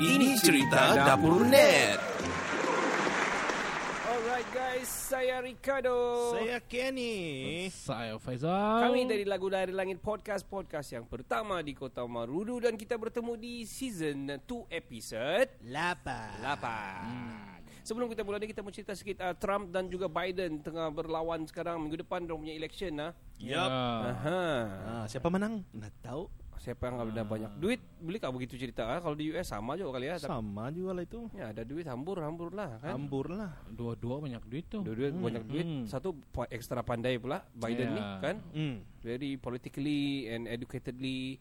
Ini cerita dapur net. Alright guys, saya Ricardo. Saya Kenny. Saya Faizal. Kami dari Lagu Dari Langit Podcast, podcast yang pertama di Kota Marudu dan kita bertemu di season 2 episode Lapa. 8. Sebelum kita mulai kita mau cerita sikit uh, Trump dan juga Biden tengah berlawan sekarang minggu depan dia punya election nah. Yup. Aha. Ah, siapa menang? Nggak tahu. Siapa yang ada banyak duit Boleh tak begitu cerita ah? Kalau di US sama juga kali ya Tapi, Sama juga lah itu. Ya ada duit hambur-hambur lah kan Hambur lah. Dua-dua banyak duit tuh. Dua duit banyak duit Hmm. Satu ekstra pandai pula Biden Ya. ni kan Hmm. Very politically and educatedly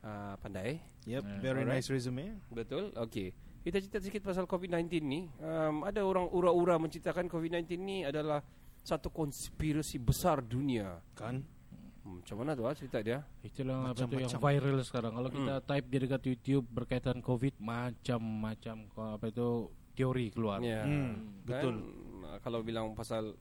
uh, Pandai Yep, Yeah. very Alright. nice resume. Betul Okay Kita cerita sikit pasal COVID-19 ni um, Ada orang ura-ura menceritakan COVID-19 ni adalah Satu konspirasi besar dunia Kan? Hmm, Macam mana tu ah cerita dia Itulah apa tu yang viral sekarang. Kalau kita type di dekat YouTube berkaitan COVID, macam-macam apa itu teori keluar. Ya Hmm, betul. uh, Kalau bilang pasal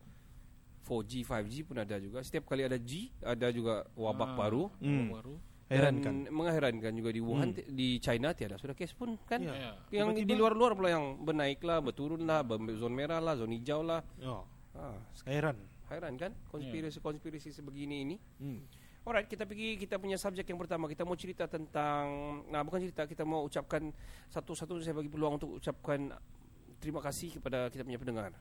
4G, 5G pun ada juga Setiap kali ada G Ada juga wabak Ah, baru Hmm. Baru. Heran Dan kan? mengherankan juga di Wuhan ti- di China tiada sudah kes pun kan. Ya. Yang Tiba-tiba- di luar-luar pula yang bernaik lah, berturun lah, zon merah lah, zon hijau lah. Oh, Ah, heran. Heran kan konspirasi-konspirasi sebegini ini. Hmm. Alright, kita pergi kita punya subjek yang pertama. Kita mau cerita tentang nah bukan cerita, kita mau ucapkan satu-satu saya bagi peluang untuk ucapkan terima kasih kepada kita punya pendengar.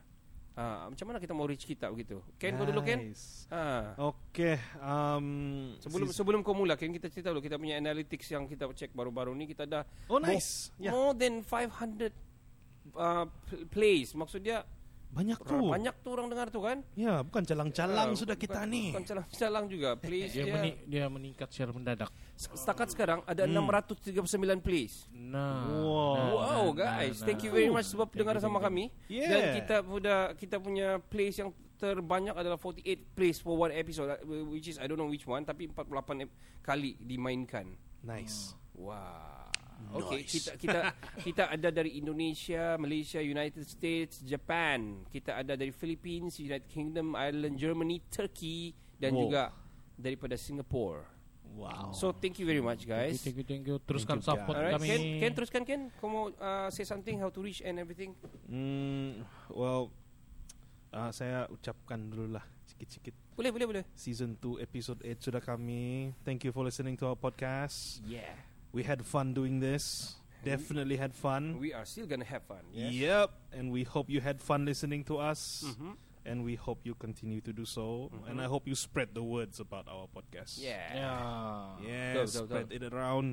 Ah, macam mana kita mau reach kita begitu? Ken kau dulu Ken? Nice. Ah. Oke, um, Sebelum sis- sebelum kau mula Ken kita cerita dulu kita punya analytics yang kita cek baru-baru ni kita ada Oh, nice. more, Ya. more than 500 uh, pl- plays. Maksud dia banyak tuh. banyak tuh orang dengar tuh kan? Ya, bukan calang-calang Ah, sudah kita bukan, nih. Bukan calang-calang juga. Plays Dia, dia, meni- dia meningkat secara mendadak. setakat sekarang ada Hmm. 639 plays. Nah. Wow. nah, Wow nah, guys, nah, thank you very much sebab dengar sama kami. Yeah. Dan kita punya kita punya plays yang terbanyak adalah 48 plays for one episode uh, which is I don't know which one tapi 48 ep- kali dimainkan. Nice. Wah. Okay, Nice. kita kita kita ada dari Indonesia, Malaysia, United States, Japan. Kita ada dari Philippines, United Kingdom, Ireland, Germany, Turkey dan Wow. juga daripada Singapore. Wow. So thank you very much guys. Thank you, thank you. Teruskan Thank you, support Alright, kami. Ken, Ken teruskan Ken. Kau mau uh, say something how to reach and everything? Hmm, well, ah, saya ucapkan dulu lah sikit-sikit. Boleh, boleh, boleh. Season 2 episode 8 sudah kami. Thank you for listening to our podcast. Yeah. We had fun doing this. Definitely had fun. We are still gonna have fun. Yes. Yep, and we hope you had fun listening to us. Mhm. And we hope you continue to do so. And I hope you spread the words about our podcast. Yeah. Ya. Yes, Betul, betul, spread it around.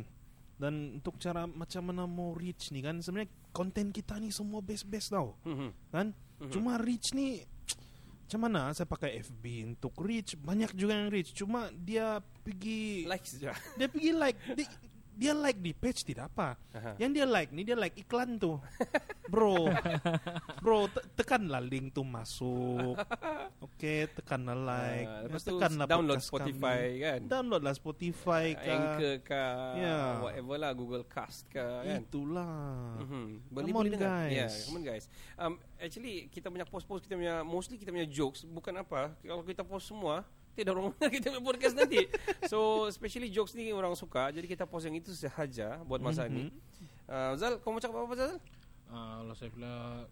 Dan untuk cara macam mana mau reach nih kan sebenarnya konten kita nih semua best-best tau Mhm. kan. Cuma reach nih macam mana saya pakai FB untuk reach banyak juga yang reach. Cuma dia pergi Like saja. dia pergi like di, dia like di page tidak apa. Aha. Yang dia like nih dia like iklan tuh. Bro. Bro, te- tekanlah link tuh masuk. Oke, tekanlah like. Ah, Ya, lepas tu tekanlah download Spotify kami. kan. Downloadlah Spotify kah. Anchor ke Ya. whatever lah Google Cast ke kan. Itulah. Mhm. Come Boleh on, boleh dengar. guys. Yeah, come on guys. Um, actually kita banyak post-post kita punya mostly kita punya jokes bukan apa. Kalau kita post semua tidak orang dengar kita punya podcast nanti. So especially jokes ni orang suka. Jadi kita post yang itu sahaja buat masa ni. Uh, Zal, kau mau cakap apa Zal? Ah, kalau saya bilang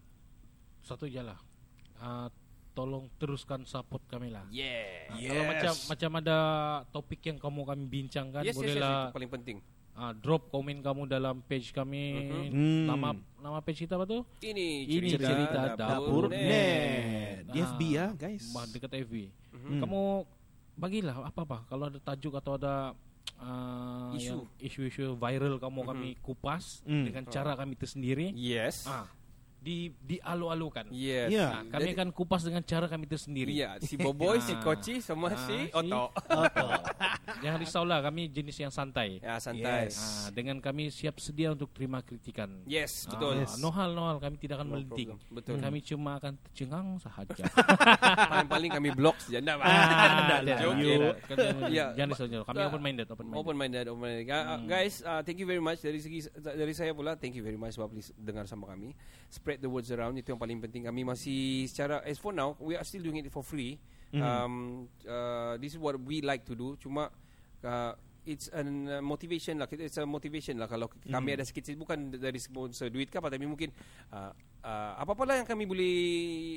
satu je lah. Ah, tolong teruskan support kami lah. Yeah. Kalau macam macam ada topik yang kamu kami bincangkan, Yes, yes, yes, bolehlah itu paling penting. ah, drop komen kamu dalam page kami. Mhm. Nama nama page kita apa tuh? Ini Ini cerita Dapur Net. Net. Di FB ya, guys. Mah dekat FB. Mhm. Kamu bagilah apa-apa kalau ada tajuk atau ada ah, Isu. isu-isu viral kamu kami kupas Hmm. dengan cara kami tersendiri. Yes. Ah, di dialu-alukan. Yes. Ya. Nah, kami akan kupas dengan cara kami tersendiri. Iya, si Boboy, si Ah. Koci sama Ah, si si- Oto. Jangan risaulah, kami jenis yang santai. Ya, santai. Yes. Ah, dengan kami siap sedia untuk terima kritikan. Yes, Ah, betul. Yes. no hal, no hal. Kami tidak akan No melenting. problem. Betul. Kami cuma akan tercengang sahaja. Paling-paling kami blok saja. Enggak, Ah, ya. Jangan Ya, jangan risau. Kami Ah, open minded, open minded. Open minded, open minded. Uh, Hmm. Guys, uh, thank you very much dari segi dari saya pula. Thank you very much sebab dengar sama kami. Spread the words around itu yang paling penting. Kami masih secara as for now we are still doing it for free. Mhm. Um, uh, this is what we like to do. Cuma uh, it's an uh, motivation lah. It's a motivation lah kalau Hmm. kami ada sikit bukan dari sponsor duit ke apa tapi mungkin uh, uh, apa-apa lah yang kami boleh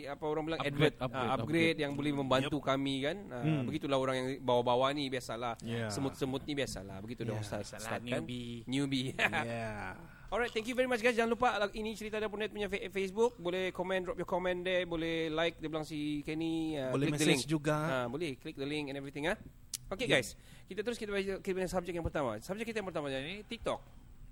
apa orang bilang Upgrade, advert, uh, upgrade, upgrade, yang boleh membantu kami kan. Uh, Hmm. Begitulah orang yang bawa-bawa ni biasalah. Yeah. Semut-semut ni biasalah. Begitu Yeah. dong start, start kan. newbie. Newbie. Yeah. Alright, thank you very much guys. Jangan lupa like, ini cerita Net punya fa- Facebook. Boleh comment, drop your comment there. Boleh like, dia bilang si Kenny. Uh, Boleh message link. juga. Ah, boleh, click the link and everything ah. Okay guys, kita terus kita baca- kita punya subjek yang pertama. Subjek kita yang pertama ni TikTok.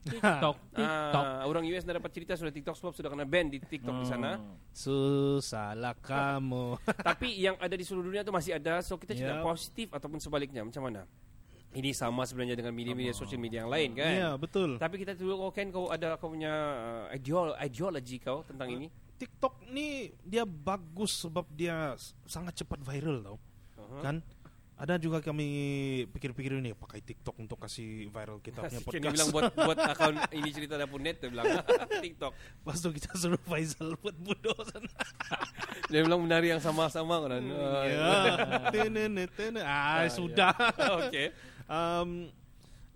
TikTok, TikTok. Ah, orang US dah dapat cerita sudah TikTok sebab sudah kena ban di TikTok di sana. Hmm. Susahlah kamu. Tapi yang ada di seluruh dunia tu masih ada. So kita cerita Yep. positif ataupun sebaliknya. Macam mana? Ini sama sebenarnya dengan media-media sosial media yang lain kan? Ya, betul. Tapi kita dulu kau kan kau ada kau punya uh, ideol ideology kau tentang ini. TikTok ni dia bagus sebab dia sangat cepat viral tau. Uh-huh. Kan? Ada juga kami pikir-pikir ini pakai TikTok untuk kasih viral kita punya Dia podcast. bilang buat buat akaun ini cerita dapur net dia bilang TikTok. Lepas tu kita suruh Faisal buat bodoh sana. Dia bilang menari yang sama-sama kan. Ya. Tene, tene. Ah, sudah. Okey. Um,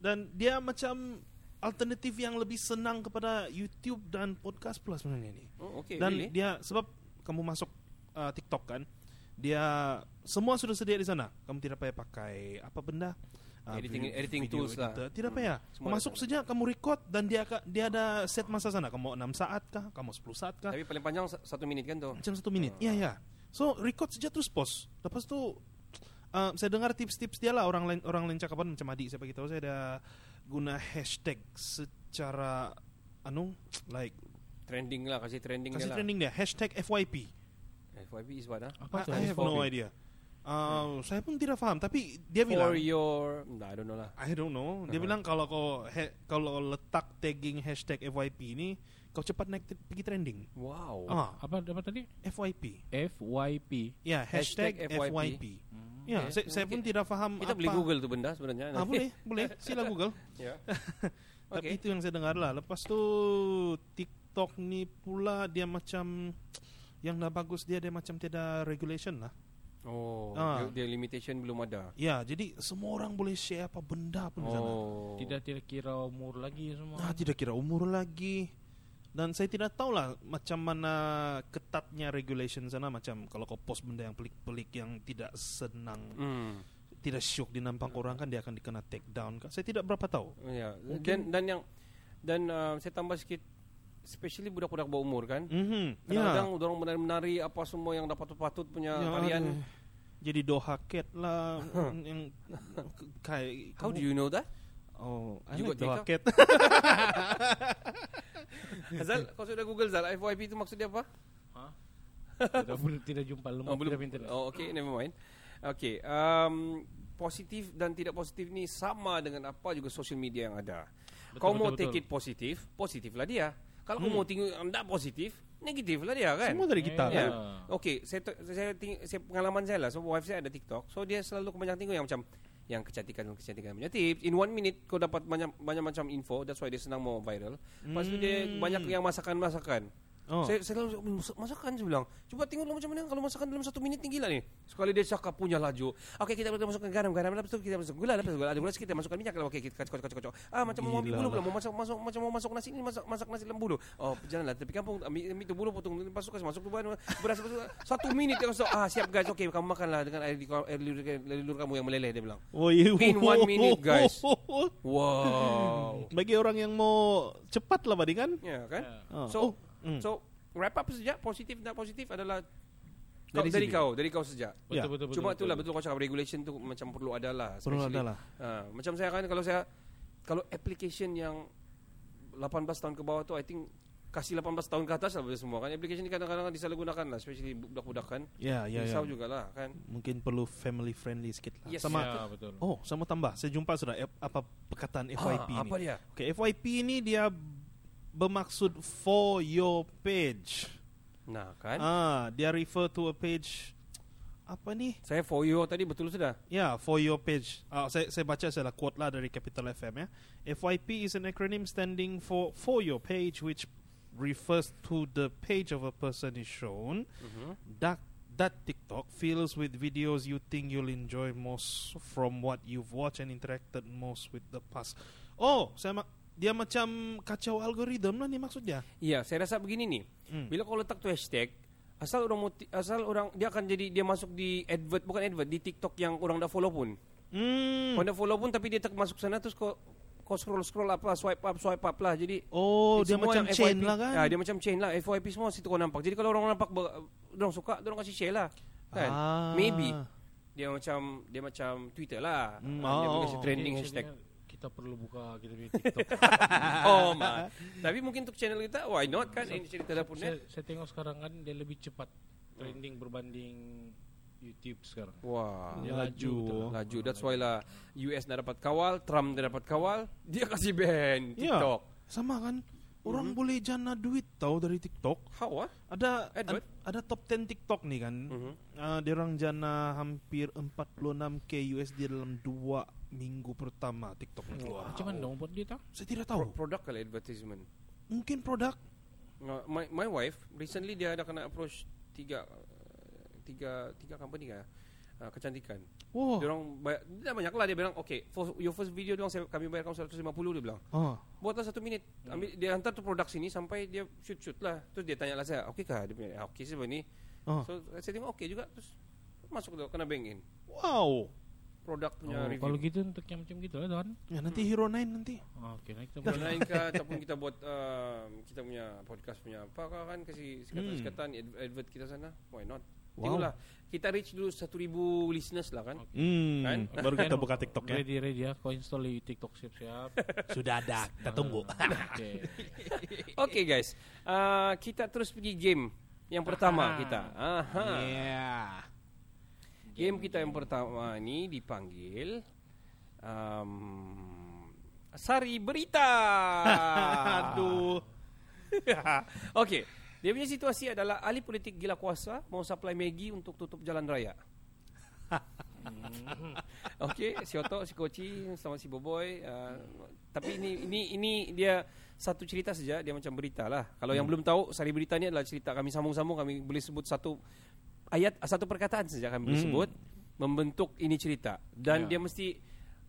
dan dia macam alternatif yang lebih senang kepada YouTube dan podcast plus sebenarnya ni. Oh, okey. Dan really? dia sebab kamu masuk uh, TikTok kan, dia semua sudah sedia di sana. Kamu tidak payah pakai apa benda uh, Editing- video- editing video tools lah. editor. Tidak payah. Semua Kamu ada masuk saja, kamu record dan dia dia ada set masa sana. Kamu 6 saat kah? Kamu 10 saat kah? Tapi paling panjang sa- satu minit kan tu. Macam satu minit. Iya, ya. So record saja terus post. Lepas tu uh, saya dengar tips-tips dia lah orang lain orang lain cakapan macam adik saya beritahu saya ada guna hashtag secara anu like Trending lah, kasih trending kasih dia lah. trending dia hashtag FYP. FYP is what ah? Apa tu? I, I have no idea. Uh, saya pun tidak faham tapi dia bilang For your, nah, I don't know lah. I don't know. Dia Uh-huh. bilang kalau kau he, kalau letak tagging hashtag FYP ini kau cepat naik pergi trending. Wow. Ah, Apa apa tadi? FYP. FYP. Ya, hashtag, Hashtag FYP. FYP. Ya, Okay. saya, saya pun Okay. tidak faham Kita apa. boleh Google tu benda sebenarnya. Ah, boleh, boleh. Sila Google. Ya. Tapi Okay. itu yang saya dengar lah. Lepas tu TikTok ni pula dia macam yang dah bagus dia dia macam tiada regulation lah. Oh, Ah. dia, dia limitation belum ada. Ya, jadi semua orang boleh share apa benda pun di sana. Oh. Tidak tidak kira umur lagi semua. Nah, tidak kira umur lagi. Dan saya tidak tahu lah macam mana ketatnya regulation sana macam kalau kau post benda yang pelik-pelik yang tidak senang, Hmm. tidak syok dinampang orang kan dia akan dikena take down kan. Saya tidak berapa tahu. Ya. Dan dan yang dan uh, saya tambah sikit especially budak-budak bawah umur kan. Mhm. Kadang-kadang orang menari-menari apa semua yang dapat patut punya Ya, tarian. aduh. Jadi doha lah yang kayak How do you know that? Oh, I You like got doha TikTok? cat. Zal, kau sudah Google Zal FYP itu maksudnya apa? tidak, belum tidak jumpa lemah. Oh, belum. tidak pintar. Oh, okay, never mind. Okay, um, positif dan tidak positif ni sama dengan apa juga social media yang ada. Betul, kau mau betul, take betul. it positif, positif lah dia. Kalau kau mau tengok yang tak positif, negatif lah dia kan. Semua dari kita Ya. kan. Okey, saya, saya, ting- saya pengalaman saya lah. So wife saya ada TikTok. So dia selalu kebanyakan tengok yang macam yang kecantikan kecantikan punya tips. In one minute kau dapat banyak banyak macam info. That's why dia senang mau viral. Lepas tu dia Hmm. banyak yang masakan-masakan. Oh. Saya, saya selalu "Mas- masakan saya bilang. Cuba tengok macam mana kalau masakan dalam satu minit ni gila ni. Sekali dia cakap punya laju. Okey kita boleh masukkan garam, garam lepas tu kita masuk gula, lepas tu gula, ada gula sikit kita masukkan minyak kalau okey kita kocok kocok kocok. Ah macam mau ambil bulu pula mau masak masuk macam mau masuk nasi ni masak masak nasi dalam bulu. Oh janganlah tapi kampung ambil, ambil tu bulu potong masukkan masuk tu beras satu minit dia masuk. Ah siap guys okey kamu makanlah dengan air, di, air, air kamu yang meleleh dia bilang. Oh, iya. In one minute, guys. Wow. Bagi orang yang mau cepat lah badi kan? Ya kan? Ah. So Oh, mm. so wrap up saja positif dan positif adalah Dari dari, dari sini. kau, dari kau saja. Betul, Ya. betul, betul, Cuma betul, itulah betul kau cakap regulation tu macam perlu ada lah. Perlu especially. ada lah. Ah, macam saya kan kalau saya kalau application yang 18 tahun ke bawah tu I think kasih 18 tahun ke atas lah boleh semua kan. Application ni kadang-kadang disalahgunakan lah especially budak-budak kan. Ya, ya, ya. Risau jugalah kan. Mungkin perlu family friendly sikit lah. Yes. Sama Ya, betul. Oh, sama tambah. Saya jumpa sudah apa perkataan FYP ah, ni. apa dia? Okay, FYP ini dia bermaksud for your page. Nah kan. Ah, dia refer to a page apa ni? Saya for you tadi betul sudah. Ya, for your page. Ah, saya saya baca salah quote lah dari Capital FM ya. FYP is an acronym standing for for your page which refers to the page of a person is shown Mhm. that That TikTok fills with videos you think you'll enjoy most from what you've watched and interacted most with the past. Oh, saya ma- dia macam kacau algoritma lah ni maksudnya. Iya, saya rasa begini nih. Hmm. Bila kau letak tuh hashtag, asal orang moti- asal orang dia akan jadi dia masuk di advert bukan advert di TikTok yang orang dah follow pun. Hmm. Kau dah follow pun tapi dia tak masuk sana terus kau kau scroll scroll apa swipe up swipe up lah. Jadi Oh, dia macam chain FYP lah kan? Ya, dia macam chain lah. FYP semua situ kau nampak. Jadi kalau orang nampak orang suka, orang kasih share lah. Kan? Ah. Maybe dia macam dia macam Twitter lah. Hmm, dia oh, kasi oh. trending Jadi, hashtag. dengar Kita perlu buka kita punya TikTok. oh, ma. Tapi mungkin untuk channel kita why not kan ini cerita dapur saya, net. saya tengok sekarang kan dia lebih cepat trending berbanding YouTube sekarang. Wah. Dia Laju. laju. Laju That's why lah US nak dapat kawal Trump dah dapat kawal Dia kasih ban Ya. TikTok Sama kan? Orang boleh jana duit tahu dari TikTok. How ah? Ada ad- ada top 10 TikTok nih kan. Mhm. Ah, dia orang jana hampir 46k USD dalam dua minggu pertama TikTok keluar. Macam mana dong buat dia tak? Saya tidak Pro- tahu. Produk kali advertisement Mungkin produk. Uh, my, my wife Recently dia ada kena approach Tiga uh, Tiga Tiga company kan uh, Kecantikan Wow. Dia orang bayar, Dia banyak lah Dia bilang Okay for your first video dia orang, Kami bayar kamu 150 Dia bilang Ah. Buatlah satu minit ambil, Dia hantar tu produk sini Sampai dia shoot-shoot lah Terus dia tanya lah saya Okay kah Dia bilang Okay sih ni Ah. So saya tengok okay juga Terus Masuk tu Kena bank in Wow. Produk punya Oh, review kalau gitu untuk yang macam gitu lah tuan. Ya nanti Hero 9 nanti. Ah, Okey, nanti kita Buat boleh. lain ke Ataupun kita buat uh, Kita punya podcast punya Apa kah kan Kasih sekatan-sekatan ad- Advert kita sana Why not Wow. Tengoklah Kita reach dulu 1,000 listeners lah kan Hmm. Kan? Baru kita buka TikTok ya. Ready ready ya. Kau install di TikTok siap-siap. Sudah ada. Kita tunggu. Okey. Okay guys uh, Kita terus pergi game Yang pertama kita Aha. Yeah. Game kita yang pertama ni Dipanggil um, Sari Berita Aduh. Okey Dia punya situasi adalah Ahli politik gila kuasa Mau supply Maggi Untuk tutup jalan raya Okey, si Otto, si Koci, sama si Boboy. Uh, tapi ini ini ini dia satu cerita saja, dia macam berita lah. Kalau yang belum tahu, sari berita ni adalah cerita kami sambung-sambung, kami boleh sebut satu ayat, satu perkataan saja kami Hmm. sebut membentuk ini cerita. Dan Ya. dia mesti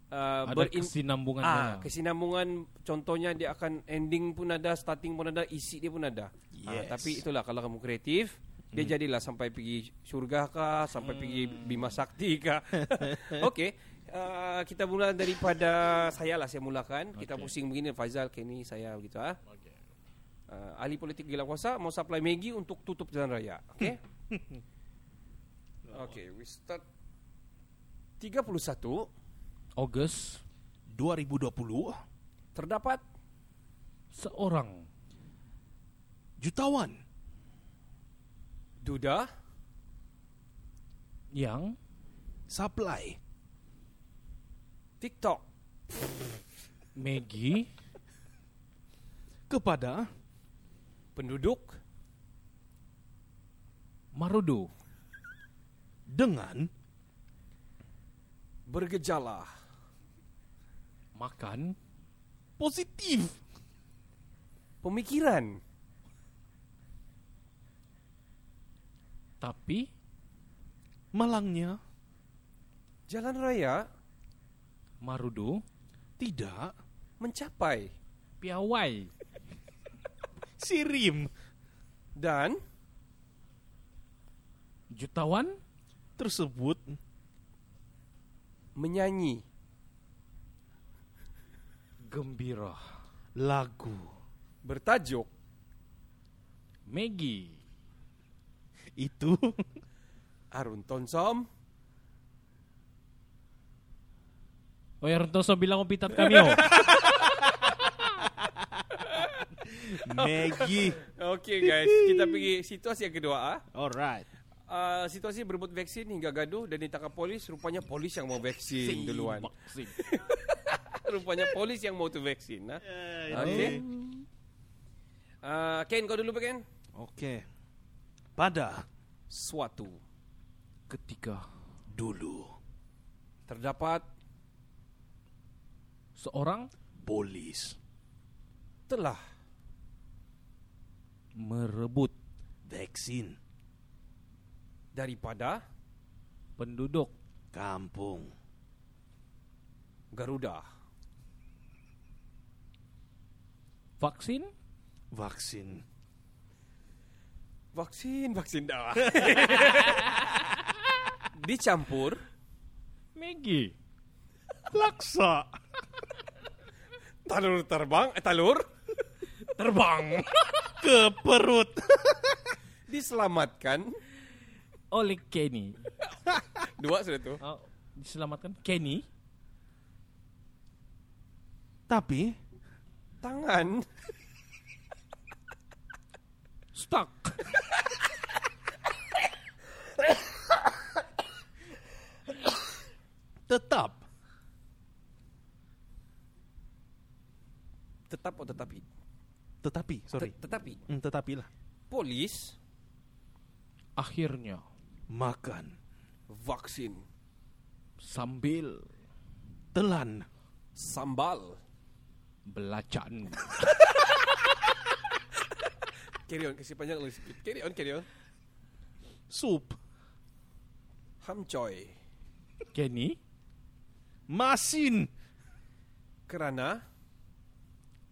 uh, Ada berin- kesinambungannya. Ah, kesinambungan contohnya dia akan ending pun ada, starting pun ada, isi dia pun ada. Ah, Yes. tapi itulah kalau kamu kreatif, dia jadilah sampai pergi surga kah, sampai pergi Bima Sakti kah. Okey. Uh, kita mula daripada saya lah saya mulakan. Kita Okey. pusing begini Faizal, Kenny, saya begitu ah. Uh, ahli politik gila kuasa mau supply Maggi untuk tutup jalan raya. Okey. Okey, we start 31 Ogos 2020 terdapat seorang jutawan duda yang supply TikTok. Maggie. kepada penduduk Marudu dengan bergejala. Makan positif. Pemikiran. Tapi malangnya jalan raya Marudu tidak mencapai. piawai. Sirim. Dan jutawan tersebut menyanyi. Gembira. Lagu. Bertajuk Maggie. Itu Arun Tonsom Oh ya Rentoso bilang om pitat kami oh. Maggie. Okey guys, kita pergi situasi yang kedua ah. alright Uh, situasi berebut vaksin hingga gaduh dan ditangkap polis. Rupanya polis yang mau vaksin duluan. Boxing. Rupanya polis yang mau tu vaksin. Nah. Okey. Uh, Ken kau dulu Ken. oke pada Suatu Ketika dulu terdapat seorang polis telah merebut vaksin daripada Penduduk Kampung. Garuda. Vaksin Vaksin. Vaksin, vaksin dah. Dicampur Maggie Laksa. talur terbang, eh, talur Terbang Ke perut. diselamatkan. Oleh Kenny. Dua sudah tuh. oh, Diselamatkan. Kenny. Tapi Tangan. Stuck. Tetap. Tetap oh tetapi. tetapi sorry. Tet- tetapi. Hmm, tetapi lah. Polis. Akhirnya makan vaksin Sambil telan sambal. Belacan Carry on kasih panjang lagi sikit. Carry on, carry on. sup Hamcoy. Kenny masin Kerana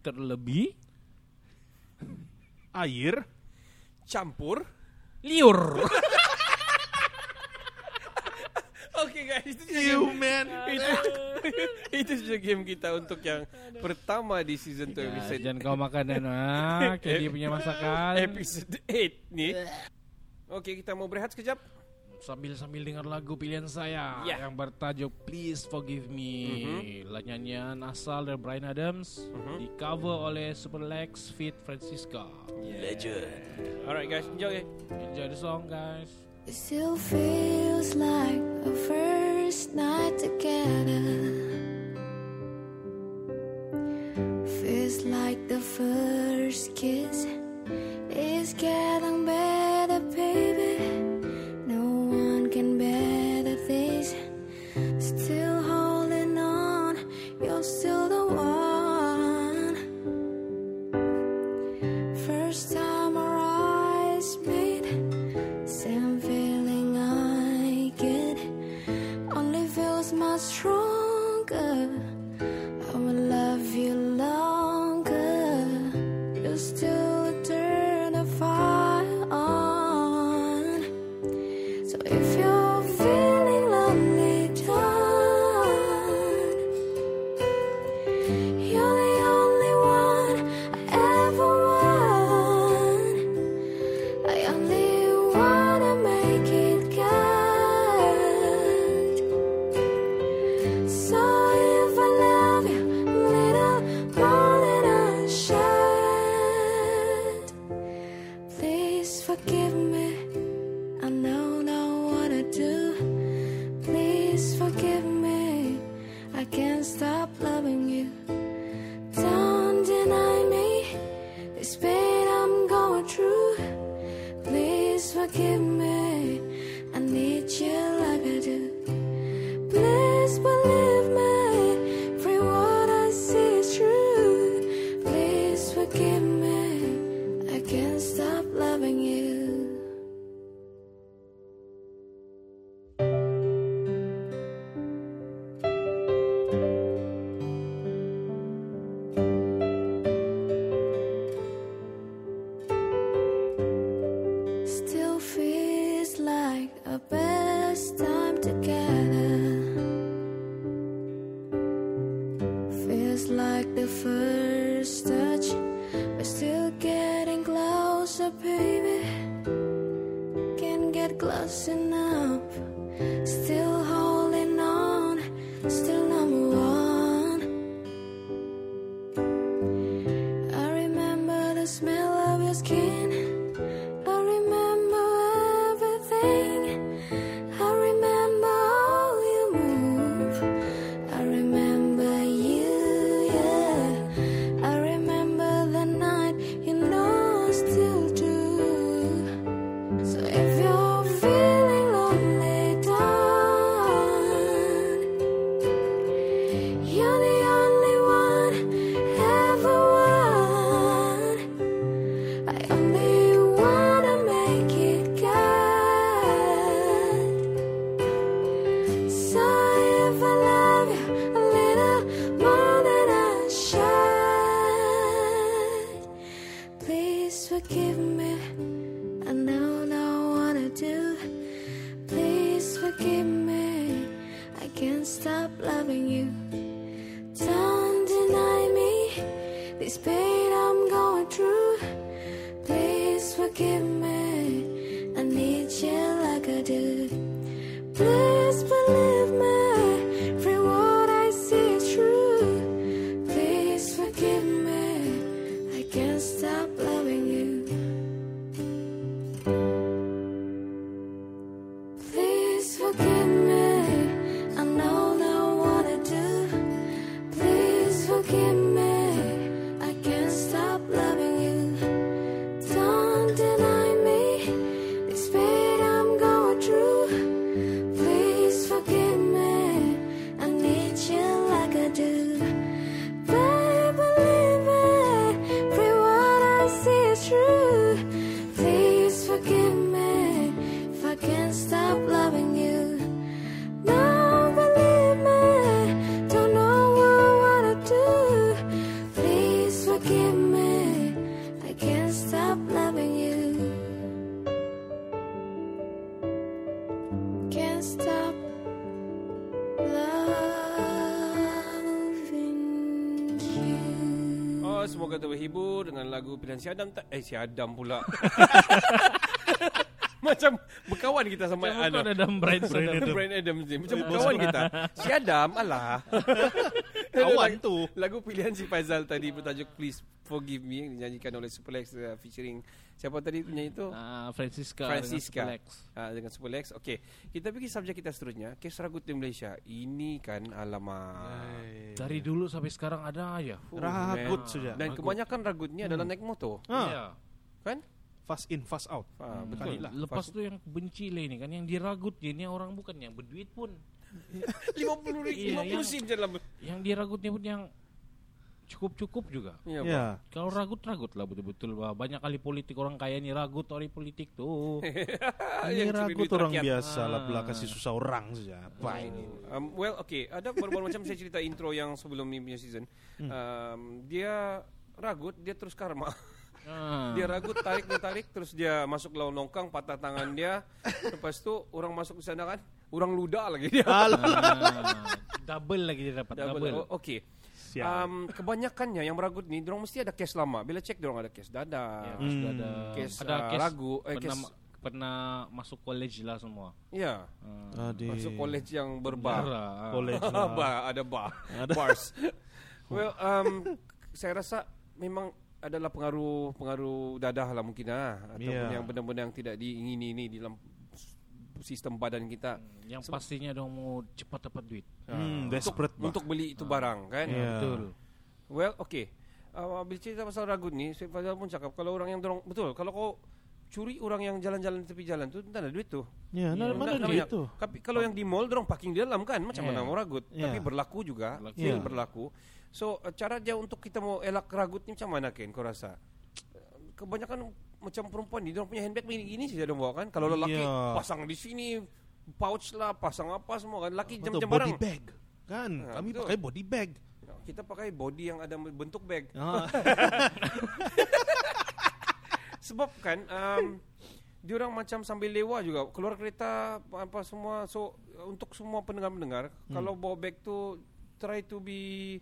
Terlebih air campur. Liur Okay guys, itu you game- man. Itu, itu saja game kita untuk yang pertama di season 2 Ya, episode. Jangan kau makan dan ah, Kenny punya masakan. Episode 8 ni. Okay, kita mau berehat sekejap. Sambil-sambil dengar lagu pilihan saya Ya. Yang bertajuk Please Forgive Me. Lah nyanyian asal dari Brian Adams Di cover oleh Super Lex Fit Francisca legend. Alright guys, enjoy. Enjoy the song guys. It still feels like a first night together. Feels like the first kiss is getting better, smell pilihan si Adam tak? Eh, si Adam pula. Macam berkawan kita sama Macam Adam. kau ada dalam Brian Brian Adam. Adam. Brian Adams ni Macam kawan kita Si Adam Alah Kawan Lagu- tu. Lagu pilihan si Faizal tadi Bertajuk Please Forgive Me Yang dinyanyikan oleh Superlex uh, Featuring Siapa tadi penyanyi tu Ah, Francisca. Francisca dengan Superlex. uh, Dengan Superlex Okay Kita pergi subjek kita seterusnya Kes ragut di Malaysia Ini kan Alamak Dari dulu sampai sekarang ada aja. Oh, Ragut man. saja. Dan kebanyakan ragut ni adalah naik motor Ah, Ya. Kan fast in, fast out. ah, Betul. Betul lah Lepas tu yang benci lah ini kan yang diragut je ni orang bukan yang berduit pun. 50 ringgit Iya, 50 yang- sen je dalam Yang diragutnya pun yang cukup-cukup juga. Ya, Ya. Kalau ragut-ragut lah betul-betul bah. Banyak kali politik orang kaya ni ragut orang politik tuh. Ini ragut orang rakyat. biasa lah Ah. belah kasih susah orang saja. Apa ini? Um, well, okay. Ada baru-baru macam saya cerita intro yang sebelum ni punya season. Um, dia ragut, dia terus karma. Ah. Dia ragut, tarik, dia tarik, terus dia masuk lawan longkang, patah tangan dia. Lepas tu orang masuk ke sana kan, orang luda lagi dia. Ah, double lagi dia dapat double. Double. Oh, okay. Siap. Um, kebanyakannya yang meragut ni, orang mesti ada case lama. Bila cek, orang ada case dada, Ya, ada Kes, ada ah, kes ragu, eh, pernah kes- pernah masuk college lah semua. ya, Ah. Adi. masuk college yang berbar. Darah, ah. College lah. ada bar, bars. well, um, saya rasa memang adalah pengaruh pengaruh dadah lah mungkin ah ataupun Ya. yang benda-benda yang tidak diingini ni di dalam sistem badan kita. Yang pastinya dong mau cepat dapat duit. Hmm, Untuk, desperate bah. untuk beli itu barang kan. Ya. Betul. Well, okay. Uh, cerita pasal ragut ni, saya Fazal pun cakap kalau orang yang dorong betul, kalau kau curi orang yang jalan-jalan di tepi jalan tu, tak ada duit tu. Ya, mana mana Tak- tak duit banyak. tu? Tapi kalau yang di mall dorong parking di dalam kan, macam Ya. mana mau ragut? Ya. Tapi berlaku juga, Berlaku. Ya. berlaku. So cara dia untuk kita mau elak ragut ni macam mana Ken? Kau rasa? Kebanyakan macam perempuan ni, dorong punya handbag begini gini saja dorong bawa kan. Kalau lelaki Ya. pasang di sini pouch lah, pasang apa semua kan. Laki jam-jam body barang. bag. Kan, Ah, kami betul. pakai body bag. Kita pakai body yang ada bentuk bag. Ah, Sebab kan um, dia orang macam sambil lewa juga keluar kereta apa semua so untuk semua pendengar-pendengar Hmm. kalau bawa bag tu try to be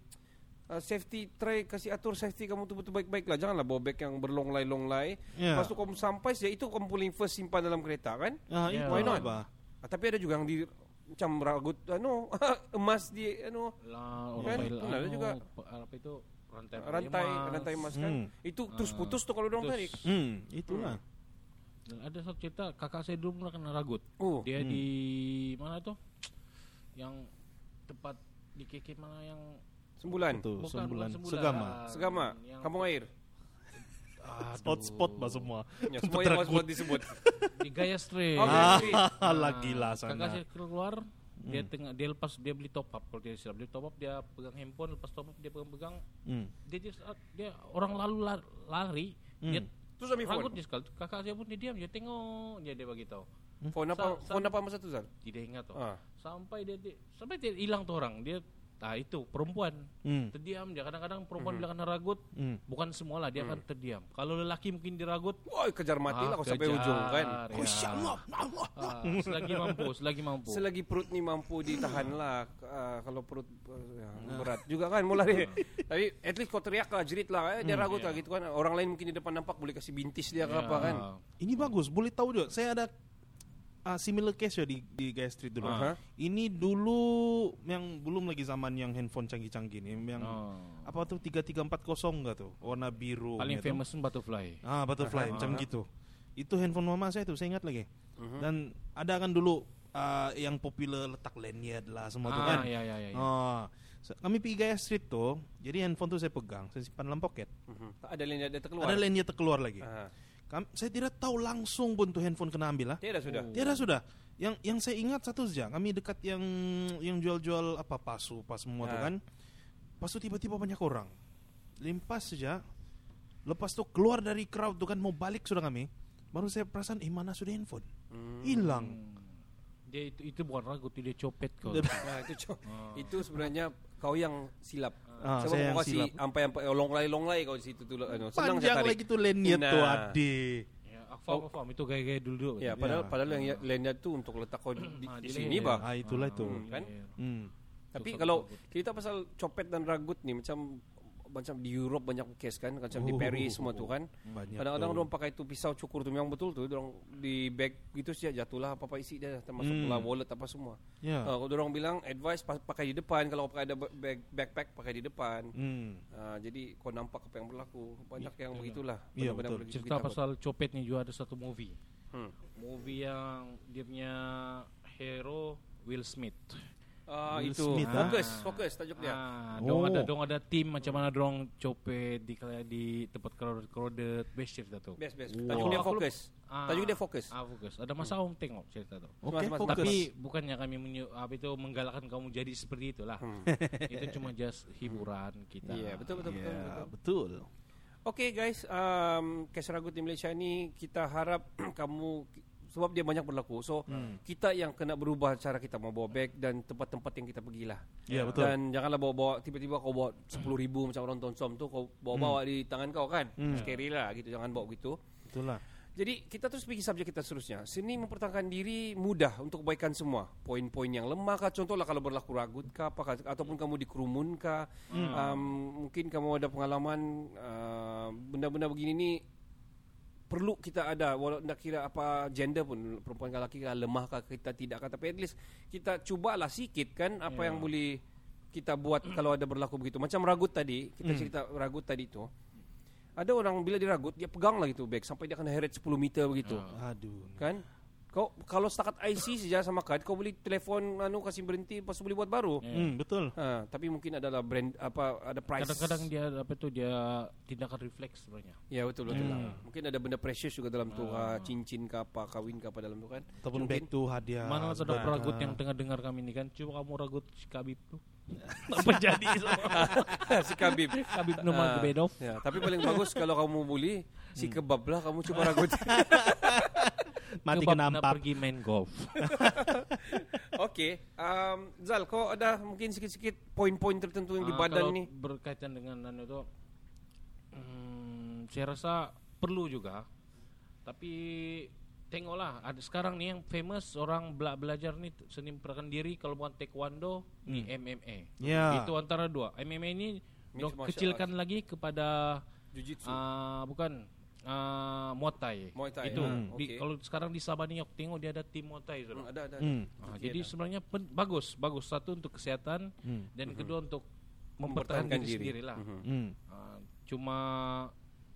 uh, safety try kasih atur safety kamu tu betul baik-baik lah janganlah bawa bag yang berlonglai-longlai Ya. lepas tu kamu sampai saja itu kamu paling first simpan dalam kereta kan ah, Ya. itu why not bah. Ah, tapi ada juga yang di macam ragut anu emas di anu Lah Kan? Benar anu, juga. pa- apa itu rantai rantai emas. rantai emas kan Hmm. itu terus Ah, putus tuh kalau dong tarik Hmm, itulah. Dan ada satu cerita kakak saya dulu pernah kena ragut. oh Dia Hmm. di mana tuh? Yang tempat di KK mana yang sembulan Betul, bukan, sembulan. bukan Segama. segama Yang, kampung air Spot-spot bah semua. Ya, semua yang semua disebut. di Gaya Street. Oh, Gaya Street. Ah, lagi lah Kakak sana. saya keluar dia tengah dia lepas dia beli top up kalau dia silap dia top up dia pegang handphone lepas top up dia pegang-pegang Hmm. dia dia, dia orang lalu lar- lari dia Terus ambil ragut phone. dia sekali kakak saya pun dia diam dia tengok dia dia bagi tahu Phone apa? Sa- sa- Phone apa masa tu Zal? tidak ingat tuh Ah. sampai dia, dia sampai dia hilang tuh orang dia ah itu perempuan. Hmm. terdiam dia kadang-kadang perempuan bila kena ragut. Hmm. bukan semua lah dia akan terdiam. Kalau lelaki mungkin diragut Wah, kejar mati lah ah, kau sampai ujung kan. ya. Ah, selagi mampu selagi mampu. Selagi perut ni mampu ditahan lah uh, Kalau perut uh, ya, berat juga kan mulai Tapi at least kau teriak lah jerit lah eh, Dia ragut lah gitu kan. Orang lain mungkin di depan nampak Boleh kasih bintis dia ke Ya. apa kan? Ini bagus, boleh tahu juga. Saya ada uh, similar case ya di di Gaya Street dulu. Aha. Ini dulu yang belum lagi zaman yang handphone canggih-canggih nih, yang Oh. apa tuh 3340 enggak tuh? Warna biru. paling gitu. famous pun butterfly Ah, butterfly macam gitu. Itu handphone mama saya tuh, saya ingat lagi. Mhm. Dan ada kan dulu uh, yang populer letak lanyard lah semua tuh ah, kan. ya ya ya, ya. Oh. So, kami pergi Gaya Street tuh, jadi handphone tuh saya pegang, saya simpan dalam pocket. Mhm. Ada lain dia terkeluar Ada lanyard terkeluar lagi. Ah. Kam- saya tidak tahu langsung pun tuh handphone kena ambil lah. Tiada sudah Tiada sudah. Yang yang saya ingat satu saja, kami dekat yang yang jual-jual apa pasu, pas semua tuh Ah. kan. Pas tuh tiba-tiba banyak orang. Limpas saja. Lepas tuh keluar dari crowd tuh kan mau balik sudah kami. Baru saya perasan, eh mana sudah handphone? Hmm. Hilang. Dia itu itu bukan ragut dia copet kau Nah, itu co- itu sebenarnya kau yang silap. Ah, Sebab saya kau yang kasih silap. ampai-ampai longlai-longlai kau di situ tuh. Anu, senang saya Panjang tarik. lagi lanyard tuh Nah. ade. ya aku faham, aku faham itu gaya-gaya dulu Ya, padahal Ya. padahal yang lanyard tuh untuk letak kau di, di, Ah, di sini, leher. bah. Ah itulah itu. Hmm, kan? Hmm. Tapi kalau kita pasal copet dan ragut nih macam macam di Europe banyak case kan, macam di Oh. Paris semua tuh kan. Banyak Kadang-kadang tuh. orang pakai itu pisau cukur tuh memang betul tuh, orang di bag gitu sih jatuhlah apa-apa isi dia termasuk Hmm. pula wallet apa semua. Ya. Uh, orang bilang advice pa- pakai di depan kalau pakai ada bag backpack pakai di depan. Hmm. Ah, jadi kau nampak apa yang berlaku banyak yang begitulah Iya, Benar-benar betul. begitu cerita kita, pasal copet nih juga ada satu movie Hmm. movie yang dia punya hero Will Smith Ah, Will itu Smith, ah. fokus fokus tajuk dia Ah, Oh. dong ada dong ada tim macam mana dong copet di di tempat crowded crowded best cerita tuh. best best Wow. tajuk dia fokus Ah, tajuk dia fokus Ah, fokus. Ada masa om tengok cerita Mas- mas- fokus. Tapi bukannya kami menyu, apa itu menggalakkan kamu jadi seperti itulah. itu cuma just hiburan kita. iya betul betul betul, Ya, betul. betul. Oke guys, um, kes ragut di Malaysia ni kita harap kamu sebab dia banyak berlaku. So kita yang kena berubah cara kita mau bawa beg dan tempat-tempat yang kita pergilah. Ya, betul. Dan janganlah bawa-bawa tiba-tiba kau bawa 10 ribu macam orang tonsom tu kau bawa-bawa di tangan kau kan. Hmm. Scary lah gitu jangan bawa gitu. Itulah. Jadi kita terus pergi subjek kita seterusnya. Seni mempertahankan diri mudah untuk kebaikan semua. Poin-poin yang lemah kah contohlah kalau berlaku ragut kah apakah ataupun kamu dikerumun kah. Um, mungkin kamu ada pengalaman uh, benda-benda begini ni perlu kita ada walau nak kira apa gender pun perempuan ke lelaki kah lemah kah kita tidak kah tapi at least kita cubalah sikit kan apa yang boleh kita buat kalau ada berlaku begitu. Macam ragut tadi kita cerita ragut tadi tu ada orang bila diragut dia pegang lah gitu bag sampai dia kena heret 10 meter begitu. Aduh. kan kau kalau setakat IC saja sama kad kau boleh telefon anu kasih berhenti pas boleh buat baru Hmm, betul. ha, tapi mungkin adalah brand apa ada price Kadang-kadang dia apa itu dia tindakan refleks sebenarnya. ya betul betul Hmm. lah. mungkin ada benda precious juga dalam tu ha, cincin ke apa kawin ke apa dalam tu kan Ataupun Mungkin. back to hadiah. Mana ada peragut yang tengah dengar kami ini kan? Coba kamu ragut si Kabib tuh. Apa jadi si kabib Kabib nomor Ah, ya, tapi paling bagus kalau kamu boleh si kebab lah kamu coba ragut Mati empat. pergi main golf. Okey, um, Zal, kau ada mungkin sikit-sikit poin-poin tertentu yang di Ah, badan kalau ni. berkaitan dengan anu itu hmm, saya rasa perlu juga tapi tengoklah ada sekarang nih yang famous orang bela belajar nih seni pergerakan diri kalau bukan taekwondo nih MMA Ya. itu antara dua MMA ini Mixed dok kecilkan lagi kepada Jiu-jitsu. ah, bukan ah, Muay Thai. Muay Thai, Itu hmm, di- okey. kalau sekarang di Sabah nih aku tengok dia ada tim Muay Thai Hmm, sudah. ada ada. Hmm. Ah, jadi sebenarnya pen- bagus, bagus satu untuk kesehatan dan kedua untuk Mempertahankan mempertahankan diri, diri. sendiri lah. Hmm. Ah, cuma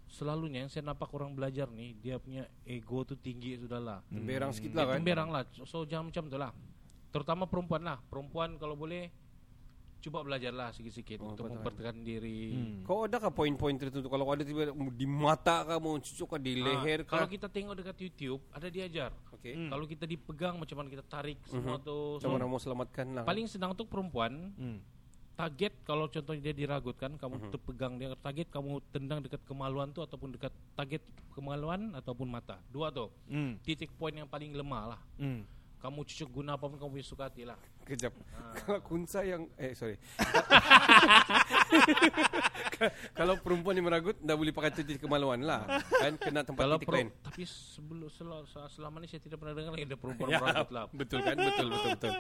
selalunya yang saya nampak orang belajar nih dia punya ego tuh tinggi sudahlah. Berang sikit Dia lah kan. temberang lah. So, so jangan macam tu lah. Terutama perempuan lah. Perempuan kalau boleh coba belajarlah sikit-sikit Oh, untuk betul. mempertahankan diri. Kau ada kah poin-poin tertentu kalau ada tiba di mata kamu cucuk kah di Ah, leher kalau kah? kita tengok dekat YouTube ada diajar. Okey. Kalau kita dipegang macam mana kita tarik semua tuh. Macam mana mau selamatkan lah. Paling senang untuk perempuan Hmm. target kalau contohnya dia diragutkan kamu Mhm. terpegang dia target kamu tendang dekat kemaluan tuh ataupun dekat target kemaluan ataupun mata dua tuh Hmm. titik poin yang paling lemah lah Hmm. Kamu cocok guna apa pun kamu punya suka hati lah. Kejap. Kalau kunsa yang eh sorry. Kalau perempuan yang meragut enggak boleh pakai titik kemaluan lah. Kan kena tempat Kalau titik lain. tapi sebelum sel, selama ini saya tidak pernah dengar ada perempuan Ya, meragut lah. betul kan? Betul betul betul.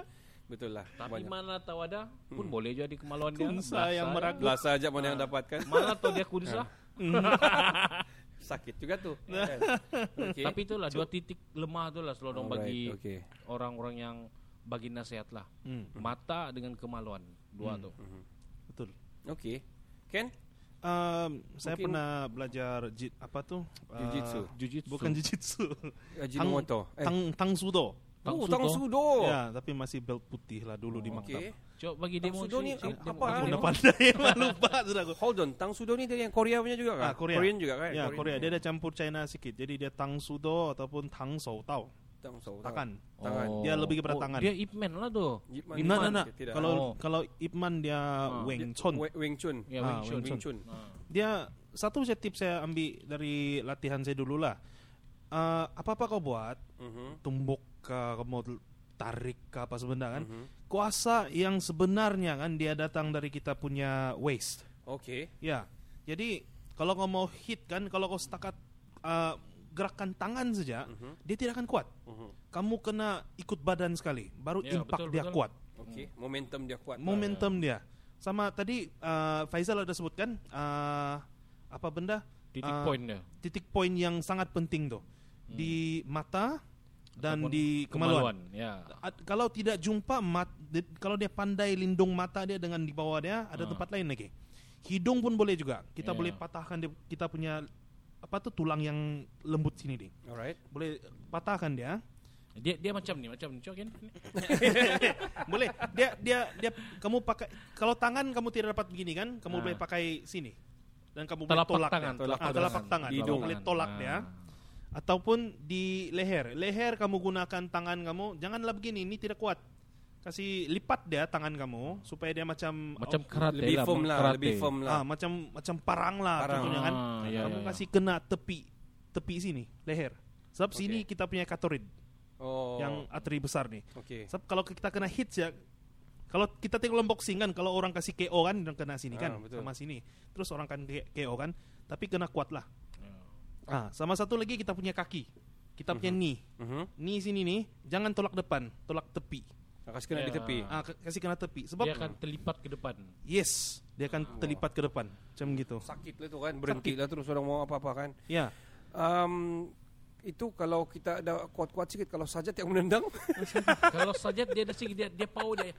Betul lah. Tapi Banyak. mana tahu ada pun boleh jadi kemaluan dia. Kunsa yang meragut. Belas saja mana yang dapatkan. Mana tahu dia kunsa. Sakit juga tuh. Kan? Okey. Tapi itulah dua titik lemah itulah selalu dong bagi okey. orang-orang yang bagi nasihat lah. Hmm, Mata dengan kemaluan. Dua tuh. betul. Okey. Ken? Um, saya Mungkin- pernah belajar jit apa tuh? Uh, Jiu-jitsu. Jiu-jitsu. bukan jujitsu. Ajinomoto. Eh. Tang tang sudo. Oh, Tang tang sudo. sudo. Ya, tapi masih belt putih lah dulu di maktab. Okey. Coba bagi Tang demo sudo ni sini, sini, apa? ah? Udah pandai, lupa sudah aku. Hold on, Tang Sudo ni dari yang Korea punya juga kan? Ah, Korea. Korean juga kan? Ya, Korea. Dia ada campur China sedikit. Jadi dia tang sudo ataupun tang sou tau. Tang Sudo. Tangan. Tangan. Dia lebih kepada oh, tangan. Dia Ip Man lah tuh. Ip Man. Nah, nah, nah. Tidak. Kalau Oh. kalau Ip Man dia Wing Chun. Wing Chun. Ya, Ah, Wing Chun. Wing Chun. Ah. Dia satu saya tips saya ambil dari latihan saya dulu lah. Eh, apa-apa kau buat, Mhm. tumbuk ke kamu tarik ke apa sebenarnya kan. Mhm. Kuasa yang sebenarnya kan dia datang dari kita punya waist. Okey. Ya. Jadi kalau kau mau hit kan kalau kau setakat eh, gerakan tangan saja, dia tidak akan kuat. Mhm. Kamu kena ikut badan sekali, baru Ya, impact betul, dia betul. kuat. Okey. Momentum dia kuat. Momentum dia. Sama tadi eh, Faizal ada sebutkan eh, apa benda? Titik point dia. Titik poin yang sangat penting tuh di mata dan Ataupun di kemaluan. Ya. At- kalau tidak jumpa mat, di- kalau dia pandai lindung mata dia dengan di bawah dia ada Ah. tempat lain lagi. Hidung pun boleh juga. Kita Ya. boleh patahkan dia, kita punya apa tuh tulang yang lembut sini nih. Alright. Boleh patahkan dia. Dia dia macam ni, macam kan. boleh. Dia dia dia kamu pakai kalau tangan kamu tidak dapat begini kan, kamu Ah. boleh pakai sini. Dan kamu boleh Telapak tolak tangan, dia. telapak Ah, telapak tangan. tangan. Di Kamu hidung. boleh tolak Ah. dia. Ataupun di leher. Leher kamu gunakan tangan kamu, janganlah begini, ini tidak kuat. Kasih lipat dia tangan kamu supaya dia macam Macam oh, karate Lebih lah. firm lah, karate. lebih firm lah. ah, macam macam parang lah Parang. contohnya kan. Ah, ya, kamu ya, ya. kasih kena tepi tepi sini, leher. Sebab Okey. sini kita punya katorid Oh. yang arteri besar nih. Okey. Sebab kalau kita kena hits ya kalau kita tengok boxing kan kalau orang kasih KO kan dan kena sini Ah, kan betul. sama sini. Terus orang kan KO kan tapi kena kuat lah. Ah, sama satu lagi kita punya kaki. Kita punya knee. Mhm. Knee sini nih jangan tolak depan, tolak tepi. Kasih kena di Ya. tepi. Ah, kasih kena tepi. Sebab Dia akan terlipat ke depan. yes, dia akan terlipat ke depan. Macam gitu. Sakit lah tu kan. Berhenti lah terus orang mau apa-apa kan. Ya. Um, itu kalau kita ada kuat-kuat sikit kalau saja yang menendang Kalau saja dia ada sikit dia dia pau dia.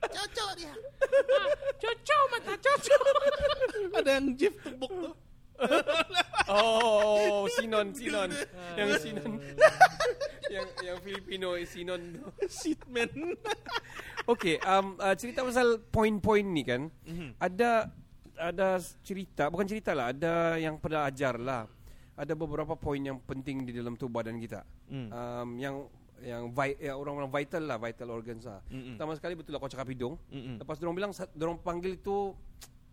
Cocok mata cocok. Ada yang Jeff tebuk tuh. Oh, Sinon, Sinon. yang Sinon. yang yang Filipino Sinon tu. Shit man. Okey, um, uh, cerita pasal poin-poin ni kan. Ada ada cerita, bukan cerita lah, ada yang pernah ajar lah. Ada beberapa poin yang penting di dalam tubuh badan kita. Hmm. Um, yang yang vi, ya, orang-orang vital lah, vital organs lah. Mm-mm. Pertama sekali betul lah kau cakap hidung. Mm-mm. Lepas dorong bilang, dorong panggil itu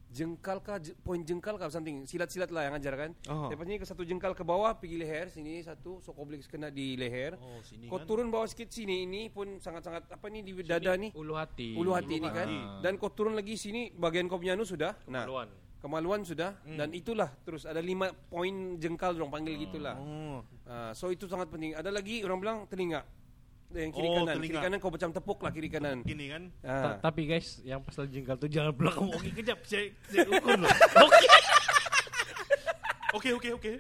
jengkal kah, poin jengkal kah, something. Silat-silat lah yang ajar kan. Oh. Lepas ni ke satu jengkal ke bawah, pergi leher, sini satu, so kau boleh kena di leher. Oh, sini Kau kan. turun bawah sikit sini, ini pun sangat-sangat, apa ni, di dada ni. Ulu hati. Ulu hati ni kan. Ah. Dan kau turun lagi sini, bagian kau punya anu sudah. Nah, Kemaluan. Kemaluan sudah. Dan itulah, terus ada lima poin jengkal dorong panggil gitulah. Oh. Ah, so itu sangat penting. Ada lagi orang bilang telinga. Yang kiri Oh, kanan. telinga. Kiri kanan kau macam tepuk lah kiri kanan. Gini kan. Ta- Tapi guys, yang pasal jengkal tu jangan pulang kamu oke kejap. Saya, saya ukur loh. Oke oke oke.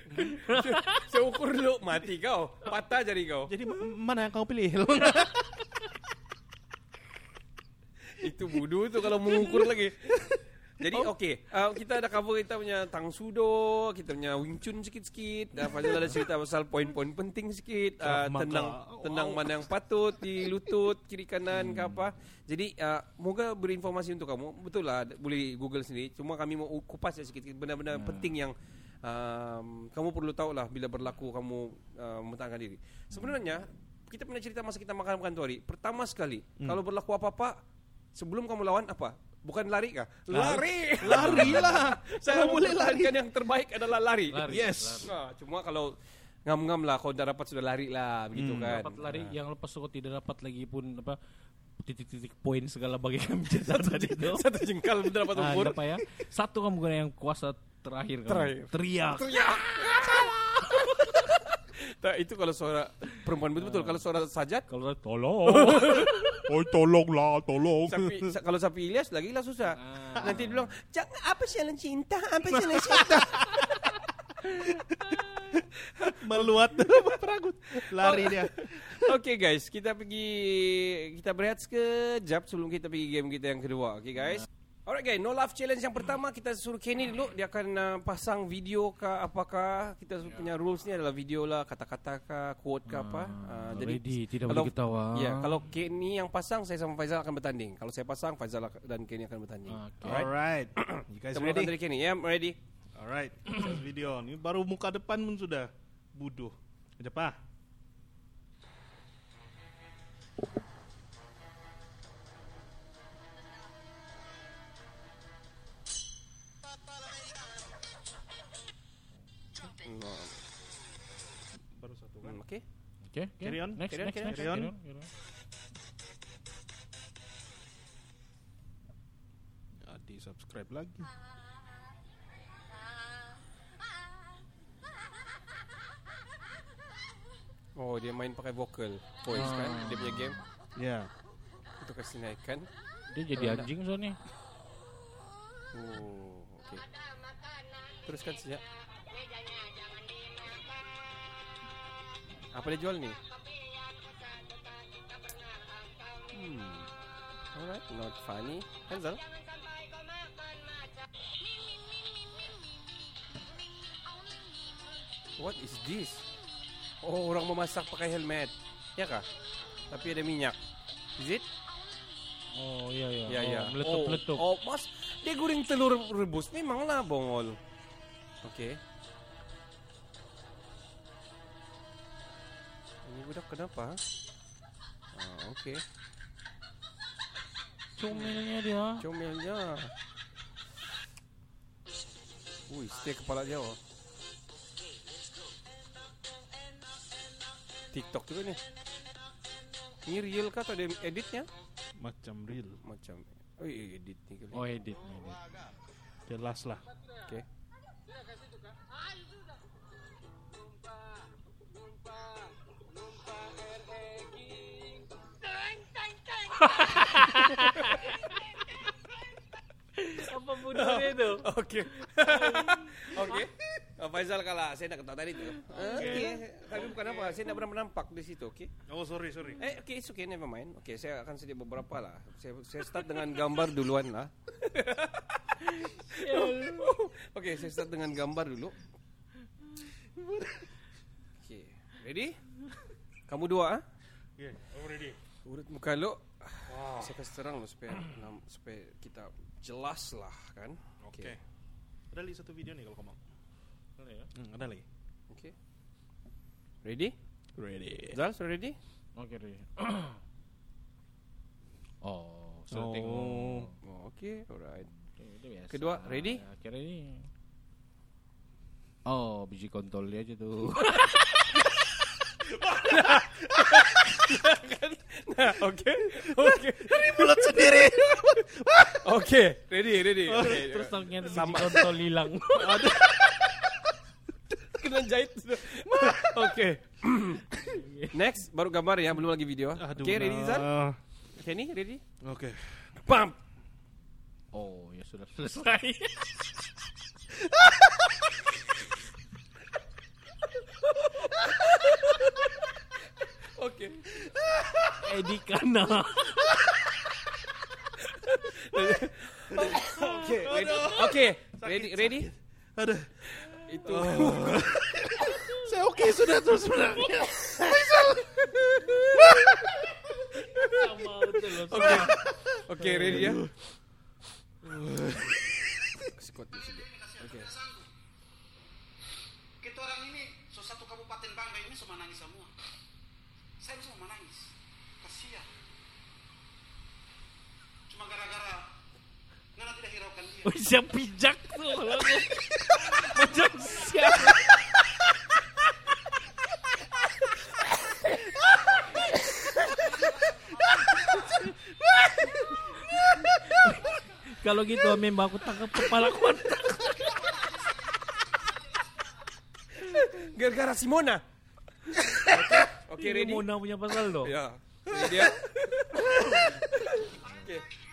Saya ukur dulu mati kau. Patah jari kau. Jadi ma- mana yang kau pilih? Itu budu tu kalau mengukur lagi. Jadi okey, uh, kita ada cover kita punya tang sudo, kita punya wing chun sikit-sikit. Dan Fazil ada cerita pasal poin-poin penting sikit. Uh, Krav Maga. tendang tendang mana yang patut di lutut kiri kanan ke apa. Jadi uh, moga berinformasi untuk kamu. Betul lah boleh Google sendiri. Cuma kami mau kupas ya sikit benda-benda penting yang um, kamu perlu tahu lah bila berlaku kamu uh, mempertahankan diri. Sebenarnya kita pernah cerita masa kita makan-makan tu hari. Pertama sekali kalau berlaku apa-apa sebelum kamu lawan apa? Bukan lari kah? Lari. Lari lah. Saya Kalau boleh lari. mempertahankan yang terbaik adalah lari. Lari, Yes. Nah, cuma kalau ngam-ngam lah kalau dah dapat sudah lari lah begitu Hmm. kan. dapat lari yang lepas itu tidak dapat lagi pun apa titik-titik poin segala bagi kami cetak tadi itu. Satu jengkal betul dapat Ah, umur. apa ya? Satu kamu bukan yang kuasa terakhir kamu. Terakhir. Teriak. Teriak. Tak, itu kalau suara perempuan betul-betul. Kalau suara sajat, Kalau tolong. Oh tolonglah, tolong. sapi, sa- kalau sapi Ilyas lagi lah susah. Ah. Nanti dia bilang, jangan apa jalan cinta, apa jalan cinta. Meluat peragut. Lari dia. Oke guys, kita pergi kita berehat sekejap sebelum kita pergi game kita yang kedua. Oke guys. Alright guys, no love challenge yang pertama kita suruh Kenny dulu dia akan uh, pasang video ke apakah kita punya rules ni adalah video lah kata-kata ke quote ke apa. Uh, ready, tidak kalau- boleh ketawa. Ya, kalau Kenny yang pasang saya sama Faizal akan bertanding. Kalau saya pasang Faizal dan Kenny akan bertanding. Okay. Alright. You guys Kita ready? dari Kenny. Ya, ready. Alright. Short video. Ini baru muka depan pun sudah buduh. Aja pa. Okay, okay. Carry on, Next, carry on, next, carry on. next. Carry on. carry on. Adi subscribe lagi. Oh, dia main pakai vocal voice kan. Dia punya game. Ya. Itu kasih naikkan. Dia jadi anjing soalnya. Oh, oke. Teruskan saja. Apa dia jual ni? Hmm. Alright, not funny. Hansel. What is this? Oh, orang memasak pakai helmet. Ya kah? Tapi ada minyak. Is it? Oh iya iya. Ya, oh, ya. Meletup-meletup. Oh, oh, mas, dia goreng telur rebus. Memanglah bongol. Okey. Ini budak kenapa? Ah, okey. Comelnya dia. Comelnya. Ui, steak kepala dia. Oh. TikTok juga ni. Ini real kah atau ada editnya? Macam real. Macam. Oh, iya, edit ni kali. Oh edit, edit. Jelas lah. Okey. Apa bodohnya itu? Okey. Okey. Oh, Faizal kalah. Saya nak ketahui tadi tu. Okey. Tapi bukan apa. Saya nak pernah menampak di situ. Okey. Oh sorry sorry. Eh, okey, it's okay, never mind. Okey, saya akan sedia beberapa lah. Saya, saya start dengan gambar duluan lah. okey, saya start dengan gambar dulu. Okey, ready? Kamu dua, ah? Okay, I'm ready. Urut muka lu. Saya kasih terang lu supaya nam- supaya kita jelas lah kan. Oke. Ada lagi satu video nih kalau kamu mau. Hmm, ada lagi. Okey. Ready? Ready. Zal, sudah ready? Oke oh, sudah Oh. tengok. Oh, okey, alright. Oke, itu biasa. Kedua, ready? Ya, Akhirnya ini. Oh, biji kontol dia aja tuh. Nah, okey. Okey. Mulut sendiri. Okey, ready, ready. Okay. Terus ternyata biji kontol hilang. kena jahit sudah. Okey. Next, baru gambar ya, belum lagi video. Okey, ready Zal? nah. Kenny, ready? Oke. Bam. Oh, ya sudah selesai. Okey. Edi Kana. Ready. Okey, ready, ready? Ada. Itu. Saya oke sudah tuh sebenarnya. Okey. Okey, ready ya? Squat di sini. Okey. Kita orang ini so satu kabupaten Bangka ini semua nangis semua. Saya semua nangis. Kasihan. Cuma gara-gara Siap pijak tuh lagu. Macam siap. Kalau gitu memang aku tangkap kepala kontak. Gara-gara Simona. Oke, okay, ready? Mona punya pasal tuh. Ya. Ready ya? Oke. Oh,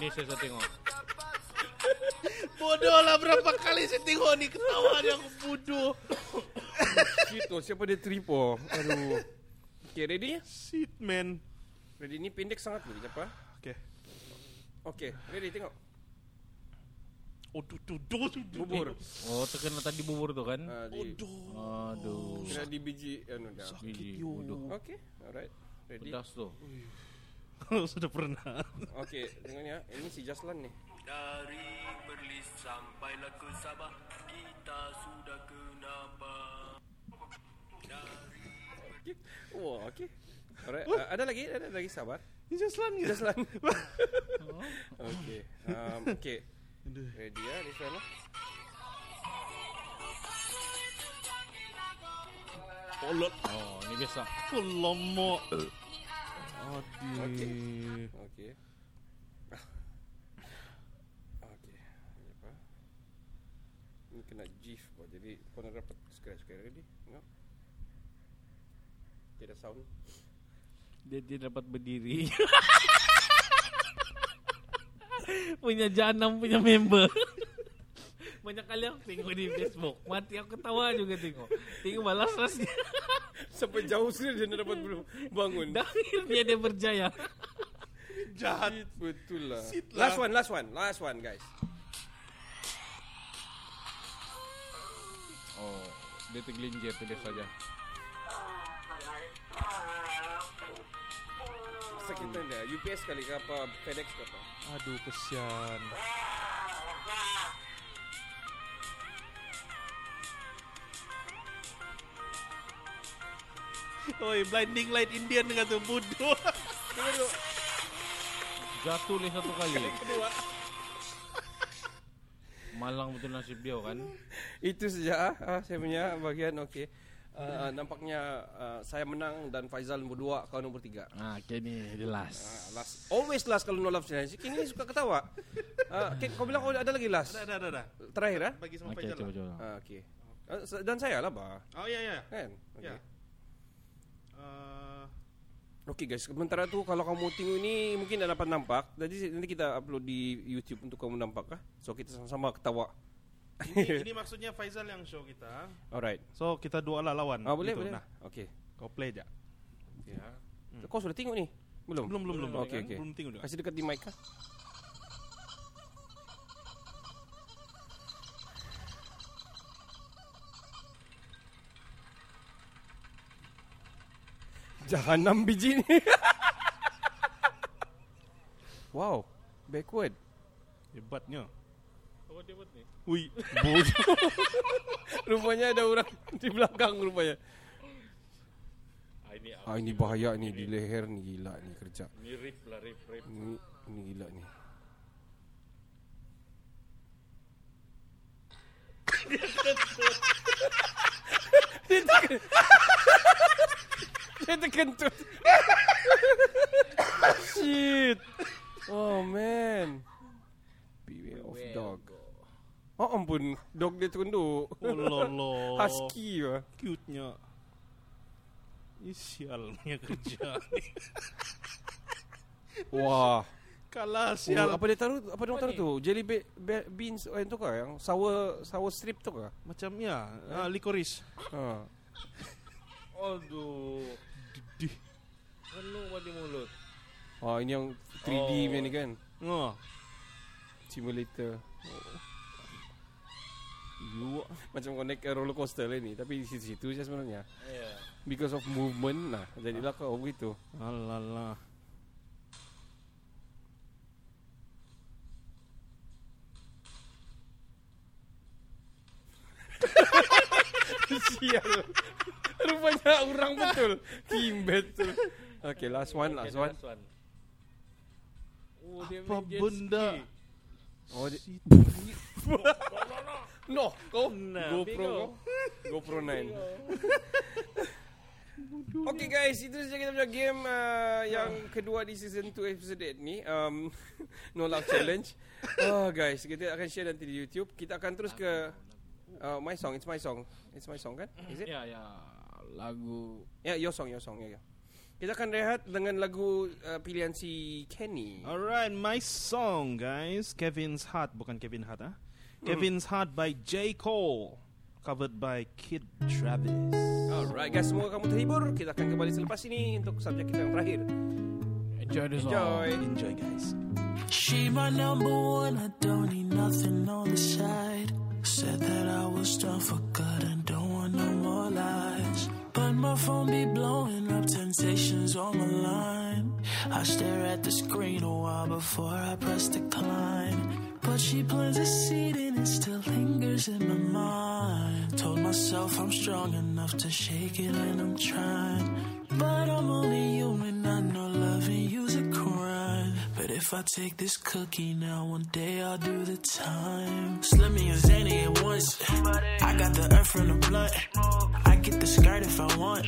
ini saya sudah tengok. Bodoh lah berapa kali saya tengok nih ketawa dia aku bodoh. Gitu, siapa dia tripo? Aduh. Oke, ready? Shit man. Ready ini pendek sangat loh, apa? Oke. Oke, ready tengok. Oh tuh tuh tuh tuh, tuh. Bubur. Oh, terkena tadi bubur tuh kan? Di, Aduh. kira di biji anu dah. Biji. Waduh. Oke, alright. Ready? Pedas tuh. Sudah pernah. Oke, dengan ya. Ini si Jaslan nih. Dari Perlis sampailah ke Sabah Kita sudah ke Nabah Wah, oke. Alright, uh, ada lagi? Ada lagi sabar. Ini Jaslan ya? Jaslan. Oke. Um, oke. Ready ya, lah. Kolot. Oh, ini biasa. Kolomo. Aduh. Oke. Oke. Ini apa? Ini kena GIF kok. Jadi kau nak dapat scratch kayak ready? Tengok. Tidak sound. Dia, dia dapat berdiri. punya janam punya member. Banyak kali aku tengok di Facebook. Mati aku ketawa juga tengok. Tengok balas rasnya. Sampai jauh sini dia dapat belum bangun. Dan akhirnya dia berjaya. Jahat. Betul lah. Sit lah. Last one, last one, last one guys. Oh, dia tergelincir tu dia saja. Sakit dia. UPS kali ke apa? FedEx ke apa? Aduh kesian. Oi, blinding light Indian dengan tu bodoh. Jatuh ni satu kali. Malang betul nasib dia kan. Itu saja ah, saya punya bagian okey. Uh, nampaknya uh, saya menang dan Faizal nombor dua, kau nombor tiga. Ah, kini jelas. Ah, last. Always last kalau no love challenge. Kini suka ketawa. Uh, Ken, kau bilang kau ada lagi last. Ada, ada, ada. Terakhir ah? Bagi sama Okey, Faizal. coba coba. Ah, okey. Uh, se- dan saya lah, bah. Oh ya ya. Kan? Okey. Ya. Uh, Okey guys, sementara tu kalau kamu tengok ini mungkin dah dapat nampak. Jadi nanti kita upload di YouTube untuk kamu nampak ah. So kita sama-sama ketawa. ini, ini maksudnya Faizal yang show kita. Alright. So kita dua lah lawan. Ah boleh Gitu. boleh. Nah, Okey. kau play aja. Ya. Kau sudah tengok ni? Belum. Belum belum belum. Okey kan? okey. Belum tengok juga. Kasih dekat di mic ah. Jahanam biji ni. wow, backward. Hebatnya. Apa dia buat ni? Ui, Bodoh. rupanya ada orang di belakang rupanya. Ah, ini Ah ini bahaya ni di leher ni gila ni kerja. Ini rip lah, rip, rip. Ni ni gila ni. Dia terkentut. Dia terkentut. Shit. Oh man. Beware of dog. Oh ampun, dog dia tunduk. Oh lolo. Husky lah. Cute-nya. Ini sialnya kerja. Wah. Kalah Oh, sial. apa dia taruh? Apa dia taruh tu? Jelly be, be, beans oh, yang tu kah? Yang sour sour strip tu kah? Macam ya, ah, licorice. Ha. Aduh. Dih. Penuh di mulut. Oh, ini yang 3D Oh. punya ni kan? Oh. Simulator. You Macam kau naik roller coaster lah ni. Tapi di situ-situ je sebenarnya. Ya. Because of movement lah. Jadilah kau begitu. Alalah. Sial. Rupanya orang betul. Kimbet tu. Okay, last one, last one. Last one. Oh, dia Apa benda? Oh, di- no, kau GoPro kau. GoPro 9. Okay guys, itu saja kita punya game uh, yang kedua di season 2 episode 8 ni. Um, no Love Challenge. Oh guys, kita akan share nanti di YouTube. Kita akan terus ke uh, My Song. It's my song. It's my song kan? Is it? Ya, ya. Lagu Ya, your song, your song. Ya, ya. Kita akan rehat dengan lagu uh, pilihan si Kenny. Alright, my song guys, Kevin's Heart bukan Kevin Hart ah. Kevin's Heart by J Cole, covered by Kid Travis. Alright guys, semoga kamu terhibur. Kita akan kembali selepas ini untuk subjek kita yang terakhir. Enjoy song. Enjoy. Enjoy guys. She my number one, I don't need nothing on the side. Said that I was done for good and don't want no more lies. But my phone be blowing up temptations on my line. I stare at the screen a while before I press decline. But she plants a seed and it still lingers in my mind. Told myself I'm strong enough to shake it and I'm trying. But I'm only human, I know loving you's a crime. But if I take this cookie now, one day I'll do the time. Slim me a zany at once. I got the earth from the blunt. I get the I want.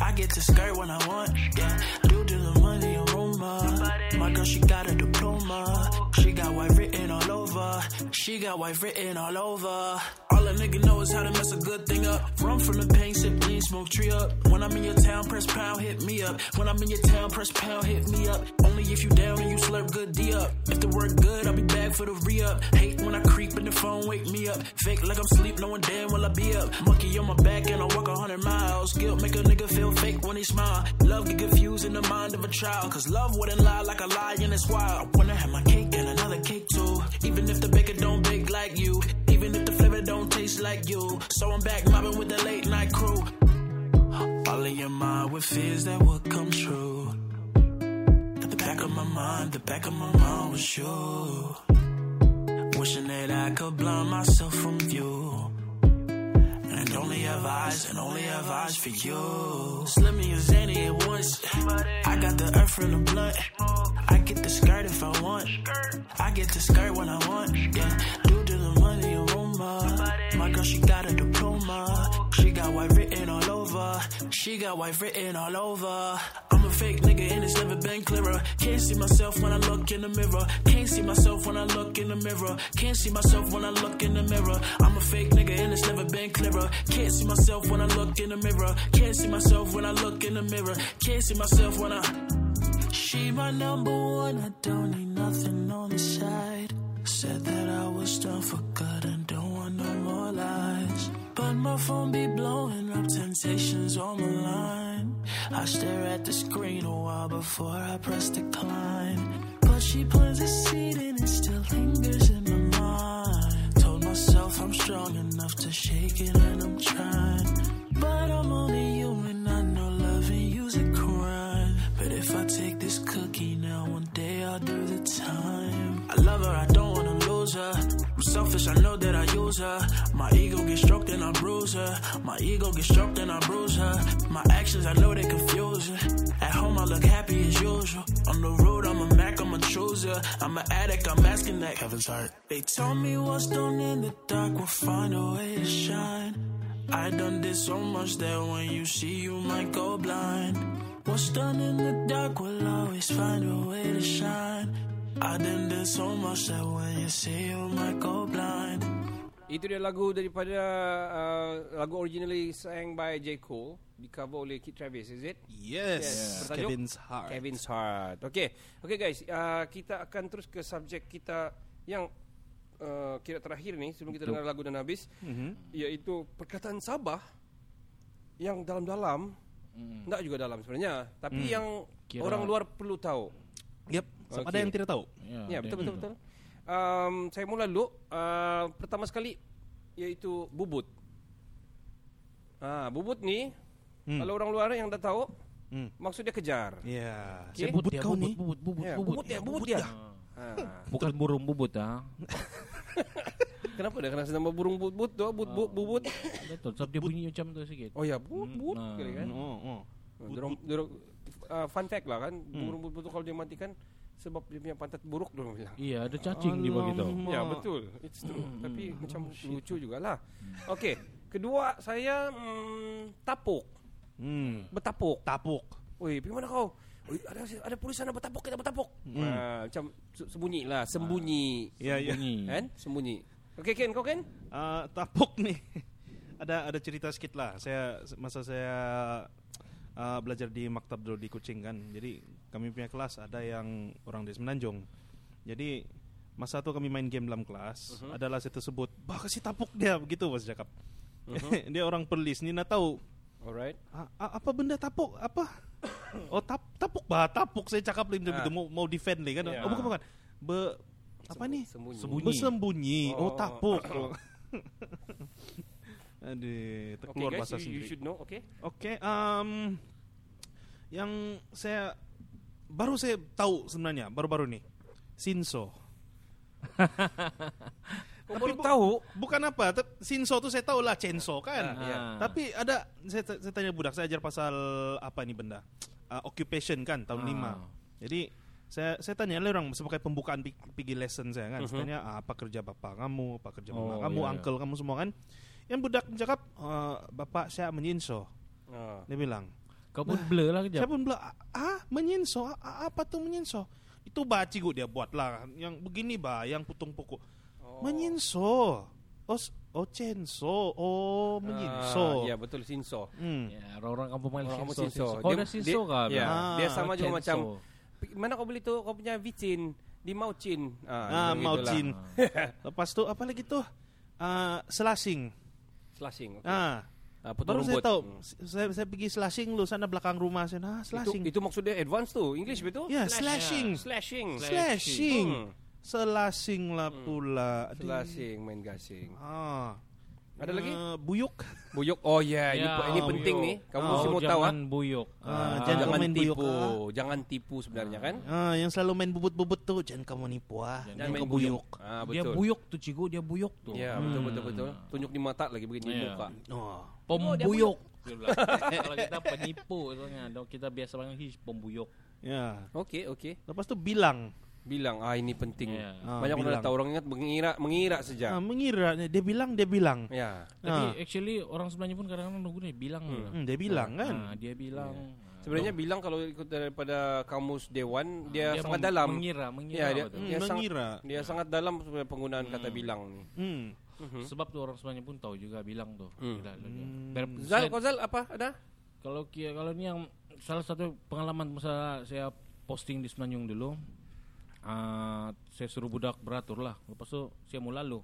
I get to skirt when I want. Yeah, due to the money aroma. My girl, she got a diploma. She got white written all over. She got white written all over. All a nigga know is how to mess a good thing up. Run from the pain, sip lean, smoke tree up. When I'm in your town, press pound, hit me up. When I'm in your town, press pound, hit me up. Only if you down and you slurp good D up. If the work good, I'll be back for the re up. Hate when I creep in the phone, wake me up. Fake like I'm sleep, no one damn will I be up. Monkey on my back and I walk a hundred miles. Guilt make a nigga feel fake when he smile. Love get confused in the mind of a child. Cause love wouldn't lie like a lie and it's wild. I wanna have my cake and another cake too. Even if the baker don't bake like you. Even if the flavor don't taste like you. So I'm back mobbing with the late night crew. All in your mind with fears that would come true. At the back of my mind, the back of my mind was you. Wishing that I could blind myself from view. And only have eyes, and only have eyes for you. Slim me a zany at once. I got the earth from the blunt. I get the skirt if I want. I get the skirt when I want. Yeah, due to the money My girl, she got a diploma. She got white written all over. She got white written all over. I'm a fake nigga and it's never been clearer. Can't see myself when I look in the mirror. Can't see myself when I look in the mirror. Can't see myself when I look in the mirror. I'm a fake nigga and it's never been clearer. Can't see myself when I look in the mirror. Can't see myself when I look in the mirror. Can't see myself when I. She my number one, I don't need nothing on the side. Said that I was done for good and don't want no more lies. But my phone be blowing up temptations on my line. I stare at the screen a while before I press decline. But she plants a seed and it still lingers in my mind. Gets stroked and I bruise her. My actions, I know they confuse her. At home, I look happy as usual. On the road, I'm a Mac, I'm a chooser. I'm an addict, I'm asking that heaven's heart. They told me what's done in the dark will find a way to shine. I done did so much that when you see, you might go blind. What's done in the dark will always find a way to shine. I done did so much that when you see, you might go blind. Itu dia lagu daripada uh, lagu originally sang by J Cole, di cover oleh Kid Travis, is it? Yes, Bertajuk Kevin's Heart. Kevin's Heart. Okay, okay guys, uh, kita akan terus ke subjek kita yang uh, kira terakhir ni sebelum kita dengar lagu dan habis, Mhm. iaitu perkataan Sabah yang dalam-dalam, Hmm. tak juga dalam sebenarnya, tapi Hmm. yang Kira- orang luar perlu tahu. Yep, sama ada Okay. yang tidak tahu. Ya, betul betul betul. Um, saya mula dulu. Uh, pertama sekali iaitu bubut. Ah, bubut ni Hmm. kalau orang luar yang dah tahu, Hmm. maksud dia kejar. Ya, Okay. sebut dia, kau bubut, ni. bubut, bubut, Ya, bubut. bubut dia, bubut dia. Ah. Bukan burung bubut ah. Kenapa dia kena nama burung bubut tu? But, but, bubut. Betul, sebab dia bunyi macam tu sikit. Oh ya, but, Hmm, but. ah. kira kan. Oh, oh. Dorong, dorong uh, fun fact lah kan, Hmm. burung betul kalau dia matikan sebab dia punya pantat buruk dia orang bilang. Iya, ada cacing di bagi tahu. Alamak. Ya betul, it's true. Tapi macam lucu jugalah. Okey, kedua saya mm, tapuk, Hmm. bertapuk. Tapuk. Oi, pergi mana kau? Oi, ada ada polis sana bertapuk kita bertapuk. Ah, macam se- sembunyi lah, sembunyi. Ya, ya. Kan? Sembunyi. Okey Ken, kau Ken? Ah, tapuk nih. ada ada cerita sedikit lah. Saya masa saya ah, belajar di maktab dulu di Kucing kan. Jadi kami punya kelas ada yang orang dari Semenanjung. Jadi masa itu kami main game dalam kelas, adalah saya tersebut, "Bah, kasih tapuk dia." begitu bos cakap. dia orang perlis ni nak tahu Alright. "A- a- apa benda tapuk? Apa? oh, tap tapuk bah, tapuk saya cakap lagi macam Ah. itu mau mau defend lagi kan. Ya. Oh, bukan bukan. Be apa nih? Sembunyi. Sembunyi. Bersembunyi. Oh, Oh. tapuk. Aduh, Okey terkeluar guys, bahasa you, you sendiri. should know, okey? Oke, um, yang saya baru saya tahu sebenarnya baru-baru nih, Sinso. Kau baru tahu? Bukan apa, Sinso tuh saya tahu lah, Censo kan. Ah, iya. Tapi ada saya, saya tanya budak, saya ajar pasal apa ini benda, Uh, occupation kan tahun Ah. 5 Jadi saya saya tanya orang sebagai pembukaan pi- pergi lesson saya kan, Mhm. saya tanya "Ah, apa kerja bapak kamu, apa kerja Oh, mama kamu, iya, iya. uncle kamu semua kan. Yang budak cakap, "Eh, bapak saya menyinso. Ah. Dia bilang, Kau pun blur lah kejap. saya pun bilang, ah menyinso, ah, apa tuh menyinso? Itu baci gue dia buat lah, yang begini bah, yang putung pokok. Oh. Menyinso, oh, oh censo, oh menyinso. Ah, ya betul Sinso. Hmm. Ya, orang-orang kampung panggil Orang kampung sinso. Sinso. Kau Dia- ada sinso dia- kah? ya. Ah, dia sama juga Censo. macam "Pi- mana kau beli tu kau punya vicin di Maucin. Ah, gitu mau lah. Lepas tuh apa lagi tuh? Ah, selasing. Slashing. okay. Ah, Ah, potong baru saya rumput. tahu. Hmm. Saya, saya pergi slashing lu sana belakang rumah saya. Nah, Itu, slashing. itu maksudnya advance tu, English betul? Ya, slashing. Slashing. Slashing. Hmm. Selasing lah pula. Aduh. Slashing, main gasing. Ah. Ada lagi? Eh, buyuk. Buyuk. Oh ya, ini, Ya, ini penting buyuk. nih. Kamu Oh, mesti mau tahu ah. jangan buyuk. Ah, Ah, jangan jangan main buyuk, tipu, ah. jangan tipu sebenarnya kan? Ah, yang selalu main bubut-bubut tuh jangan kamu nipu ah. Jangan Jangan main kamu buyuk. Ah, Dia betul. buyuk tuh Cigo, dia buyuk tuh. Ya, betul betul betul. Tunjuk di mata lagi begini Iya. muka. Oh. Pembuyuk. Dia bilang. Kalau kita penipu soalnya, kita biasa panggil "Hi, pembuyuk. Ya. Okey, okey. Lepas tuh bilang. Bilang ah ini penting. Ya. Ah, Banyak orang bilang. tahu orang ingat mengira mengira saja. Ah, mengira dia bilang dia bilang. Ya. Ah. Tapi actually orang sebenarnya pun kadang-kadang nunggu dia bilang. Hmm, dia bilang kan. Ah, dia bilang. Sebenarnya bilang kalau ikut daripada kamus dewan dia, Dia sangat mem- dalam. mengira, mengira Ya, dia. Hmm, dia sangat mengira. dia sangat dalam sebenarnya penggunaan kata bilang ni. Hmm. Sebab tuh orang sebenarnya pun tahu juga bilang tuh. Hmm. Ber- Zal, kau Zal apa ada? Kalau kia kalau ini yang salah satu pengalaman masa saya posting di Semenanjung dulu, ah, saya suruh budak beratur lah. Lepas itu saya mau lalu.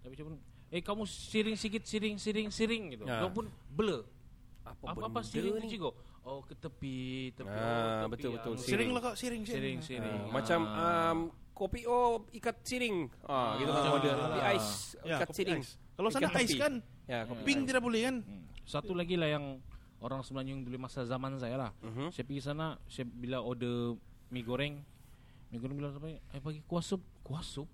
Tapi saya pun, eh kamu siring sikit, siring, siring, siring gitu. Ya. Kau pun blur. Apa, Apa apa siring ni? tu Cigo? Oh ke tepi, tepi. Ah, oh, tepi, betul, betul. ah, Siring lah kok, siring Siring, siring. siring. Ah, macam um, kopi oh ikat siring. Ah, gitu kan Ah. model kopi ais Ya, ikat siring. ais. Kalau sana Ikat ais tepi. kan, Ya, kopi pink ais. tidak boleh kan? Hmm. Satu lagi lah yang orang Semenanjung dulu masa zaman saya lah. Mhm. Saya pergi sana, saya bila order mie goreng, goreng bilang apa? Eh pagi kuah sup, kuah sup.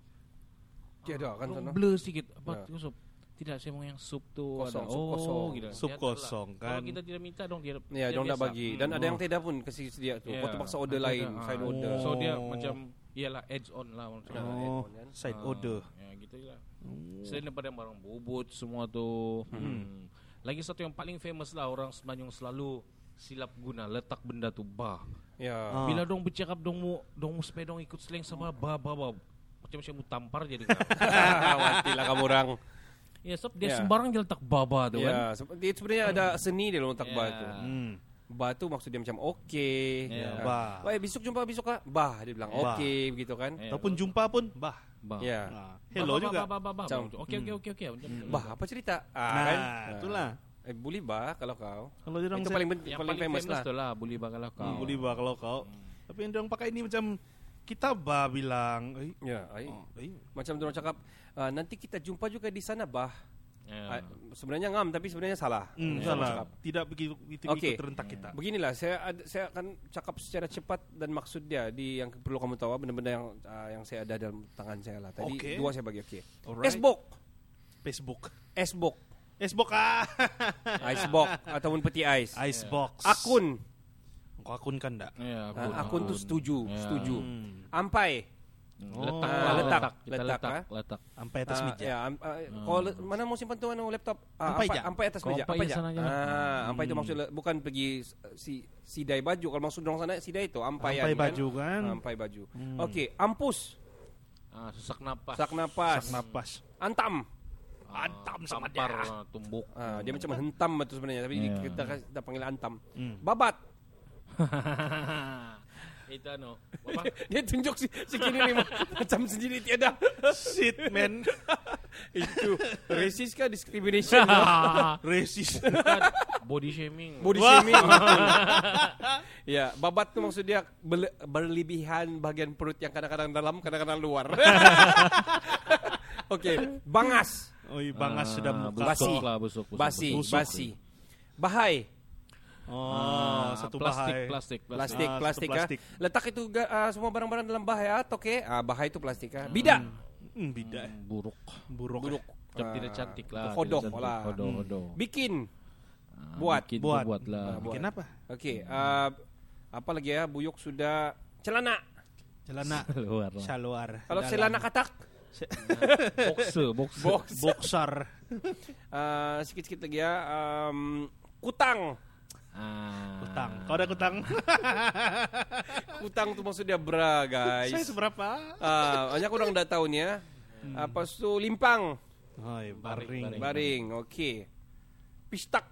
Tiada kan sana. Orang blur sedikit. Apa Ya. kuah sup? Tidak, saya mau yang sup tu Kosong, ada. sup oh, kosong. gitu. Sup Dia tak kosong, lah. kan. Kalau kita tidak minta dong dia. Ya, dia dong tak biasa. bagi. Hmm. Dan ada yang tidak pun kasih sedia tu. Ya. Kau terpaksa order Ada- lain, ada. side Ah. order. So dia Oh. macam iyalah edge on lah maksudnya. Oh, kan? side Ah, order. Ya gitu lah. Selain daripada barang bobot semua tu. Hmm. Lagi satu yang paling famous lah orang Semenanjung selalu silap guna letak benda tu bah. Ya. Ah. Bila dong bercakap dong mu dong mu supaya dong ikut slang sama bah bah. Macam macam mu tampar jadi. Matilah kamu orang. ya sebab dia Ya. sembarang dia letak bah bah tu kan. Ya, sebenarnya ada seni dia dalam letak Ya. batu. Hmm. Batu maksud dia macam okey. Ya. Ah. Bah. Wah, besok jumpa besok kah? Bah, dia bilang okey begitu kan. Ya. Ataupun jumpa pun, bah. Bah. Ya. Ah, hello Bah, bah, juga. Bah, bah, bah, bah. Macam- Okey okey okey okey. Macam tu. Bah, apa cerita? Ah, Nah, kan? itulah. Eh, boleh bah kalau kau. Kalau dia orang Itu paling penting, Yang paling, famous, lah. tu lah bully bah kalau kau. boleh bah kalau kau. Tapi yang dia orang pakai ini macam kita bah bilang, eh, Ya, ai. oh, Macam orang cakap, ah, nanti kita jumpa juga di sana bah. Ya. Ah, sebenarnya ngam tapi sebenarnya salah. hmm, orang salah. cakap. Tidak begitu begitu Okey. terentak kita. Beginilah saya ad- saya akan cakap secara cepat dan maksud dia di yang perlu kamu tahu benda-benda yang ah, yang saya ada dalam tangan saya lah. Tadi Okey. dua saya bagi okey. Alright. Esbok, Facebook. esbok, Icebox ah. icebox ataupun peti ais. Icebox. Akun, Kau akunkan enggak? Ya, Ah, akun tuh setuju, Ya. setuju. Hmm. Ampai. Letak, Oh. Letak, letak, kita letak, letak, ah. letak. Sampai atas Ah, meja. Ya, am, ah, kalau le- mana mau simpan tuh anu laptop? Ah, Ampai ampai, ampai atas Kau meja. ampai Ampai sana je. Ah, ampai itu maksudnya bukan pergi si sidai baju. Kalau maksud orang sana sidai itu ampai Ampai baju kan. Ampai baju. Okey, ampus, Ah, sesak napas. sak napas, Sak napas. antam. Antam sama tampar, dia. ah, tumbuk. Ah, dia macam hentam itu sebenarnya, tapi Ya. kita kita panggil antam. Hmm. Babat. Itu anu. Apa? Dia tunjuk si, si kini ni macam sendiri tiada. Shit, man. itu racist kah discrimination? Racist. Body shaming. Body shaming. ya, babat tu maksud dia berlebihan bahagian perut yang kadang-kadang dalam, kadang-kadang luar. Okey, bangas, Oi, bangas Ah, sudah muka. Basi. busuk lah, busuk, busuk, basi, busuk. basi. Bahai, Oh, Ah, satu plastik, bahai. plastik, plastik. plastik, Ah, plastik, ah. plastik. Letak itu ah, semua barang-barang dalam bahai ah, toke. Ah, bahai itu plastik ah. Bidak, Hmm, bida. Hmm, buruk. Buruk. buruk. Ah, tidak cantik lah. Cantik. lah. Hodok, hodok. Bikin. Ah, buat. bikin, Buat. buat lah. Ah, buat. Bikin apa? Okey, ah, apa lagi ya? Buyuk sudah celana. Celana. Luar lah. Saluar. Kalau celana katak, Boxer, boxer. box. Boxer. Ah, sikit-sikit lagi ya. Um, kutang. Ah. Kutang. Kau ada kutang? Kutang tu maksud dia bra, guys. Saya seberapa? Ah, banyak orang dah tahu ni ya. Apa tu limpang, Oi, Baring, baring. baring. baring. Okey. Pistak.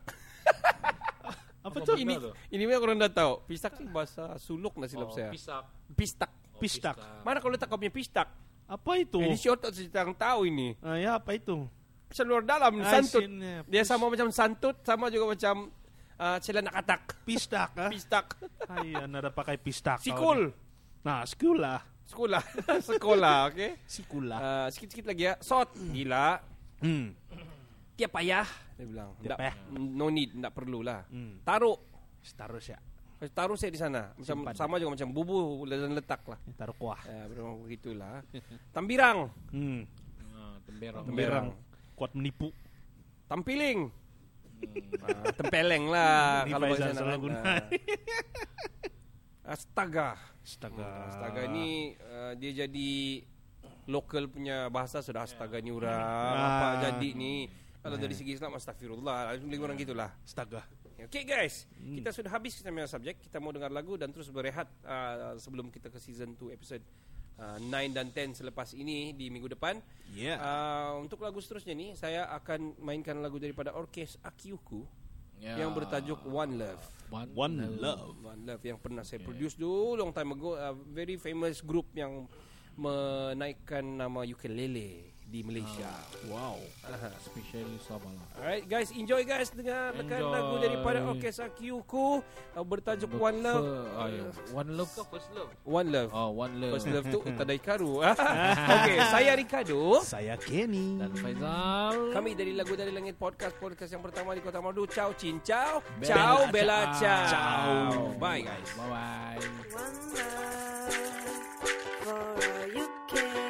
Apa Apa tuh? ini ini banyak orang dah tahu. Pistak ni bahasa suluk nak silap Oh, saya. Pisak. Pistak. Oh, Pistak. Mana kalau letak kau punya pistak? Apa itu? Ini short tak cerita yang tahu ini. Ah, ya, apa itu? Seluar dalam Ah, santut. sini. Dia sama macam santut, sama juga macam uh, celana katak. Pistak, ah? Pistak. Ay, anda pakai pistak. Sikul. Nah, sekolah. Sekolah. Sekolah, okey. Sikulah. Uh, sikit-sikit lagi ya. Sot. Gila. Hmm. Tiap payah. Dia bilang. Tiap "Tak- payah." No need. Tak perlulah. Hmm. Taruh. Taruh ya. Taruh saya di sana. Macam Simpan. sama juga macam bubu dan letak lah. Taruh kuah. Ya, memang begitulah. Tambirang. Hmm. Ah, temberang. Temberang. Kuat menipu. Tampiling. Ah, tempeleng lah Ini kalau bahasa salah sana. guna. Ah. Astaga. Astaga. Astaga ni uh, dia jadi lokal punya bahasa sudah astaga ni orang Ah. apa jadi ni kalau dari segi Islam astagfirullah lebih kurang gitulah. Astaga. Okay guys, kita sudah habis kita punya subjek. Kita mau dengar lagu dan terus berehat uh, sebelum kita ke season 2 episode uh, 9 dan 10 selepas ini di minggu depan. Yeah. Uh, untuk lagu seterusnya ni saya akan mainkan lagu daripada orkes Akyuku Ya. yang bertajuk One Love. One, One love. One Love yang pernah saya produce dulu long time ago a very famous group yang menaikkan nama ukulele di Malaysia. Wow. Especially Sabah lah. Alright guys, enjoy guys dengarkan Enjoy. lagu daripada orkes Akyuku uh, bertajuk One Love. Ah, ya. One love ke first love? One Love. Oh, one love. First Love tu Tadai Karu. okay, saya Ricardo. Saya Kenny. Dan Faizal. Kami dari Lagu Dari Langit Podcast Podcast yang pertama di Kota Madu Ciao Cin Ciao Bella Ciao ciao. Bella Ciao Ciao. Bye guys Bye bye. One love for all you care.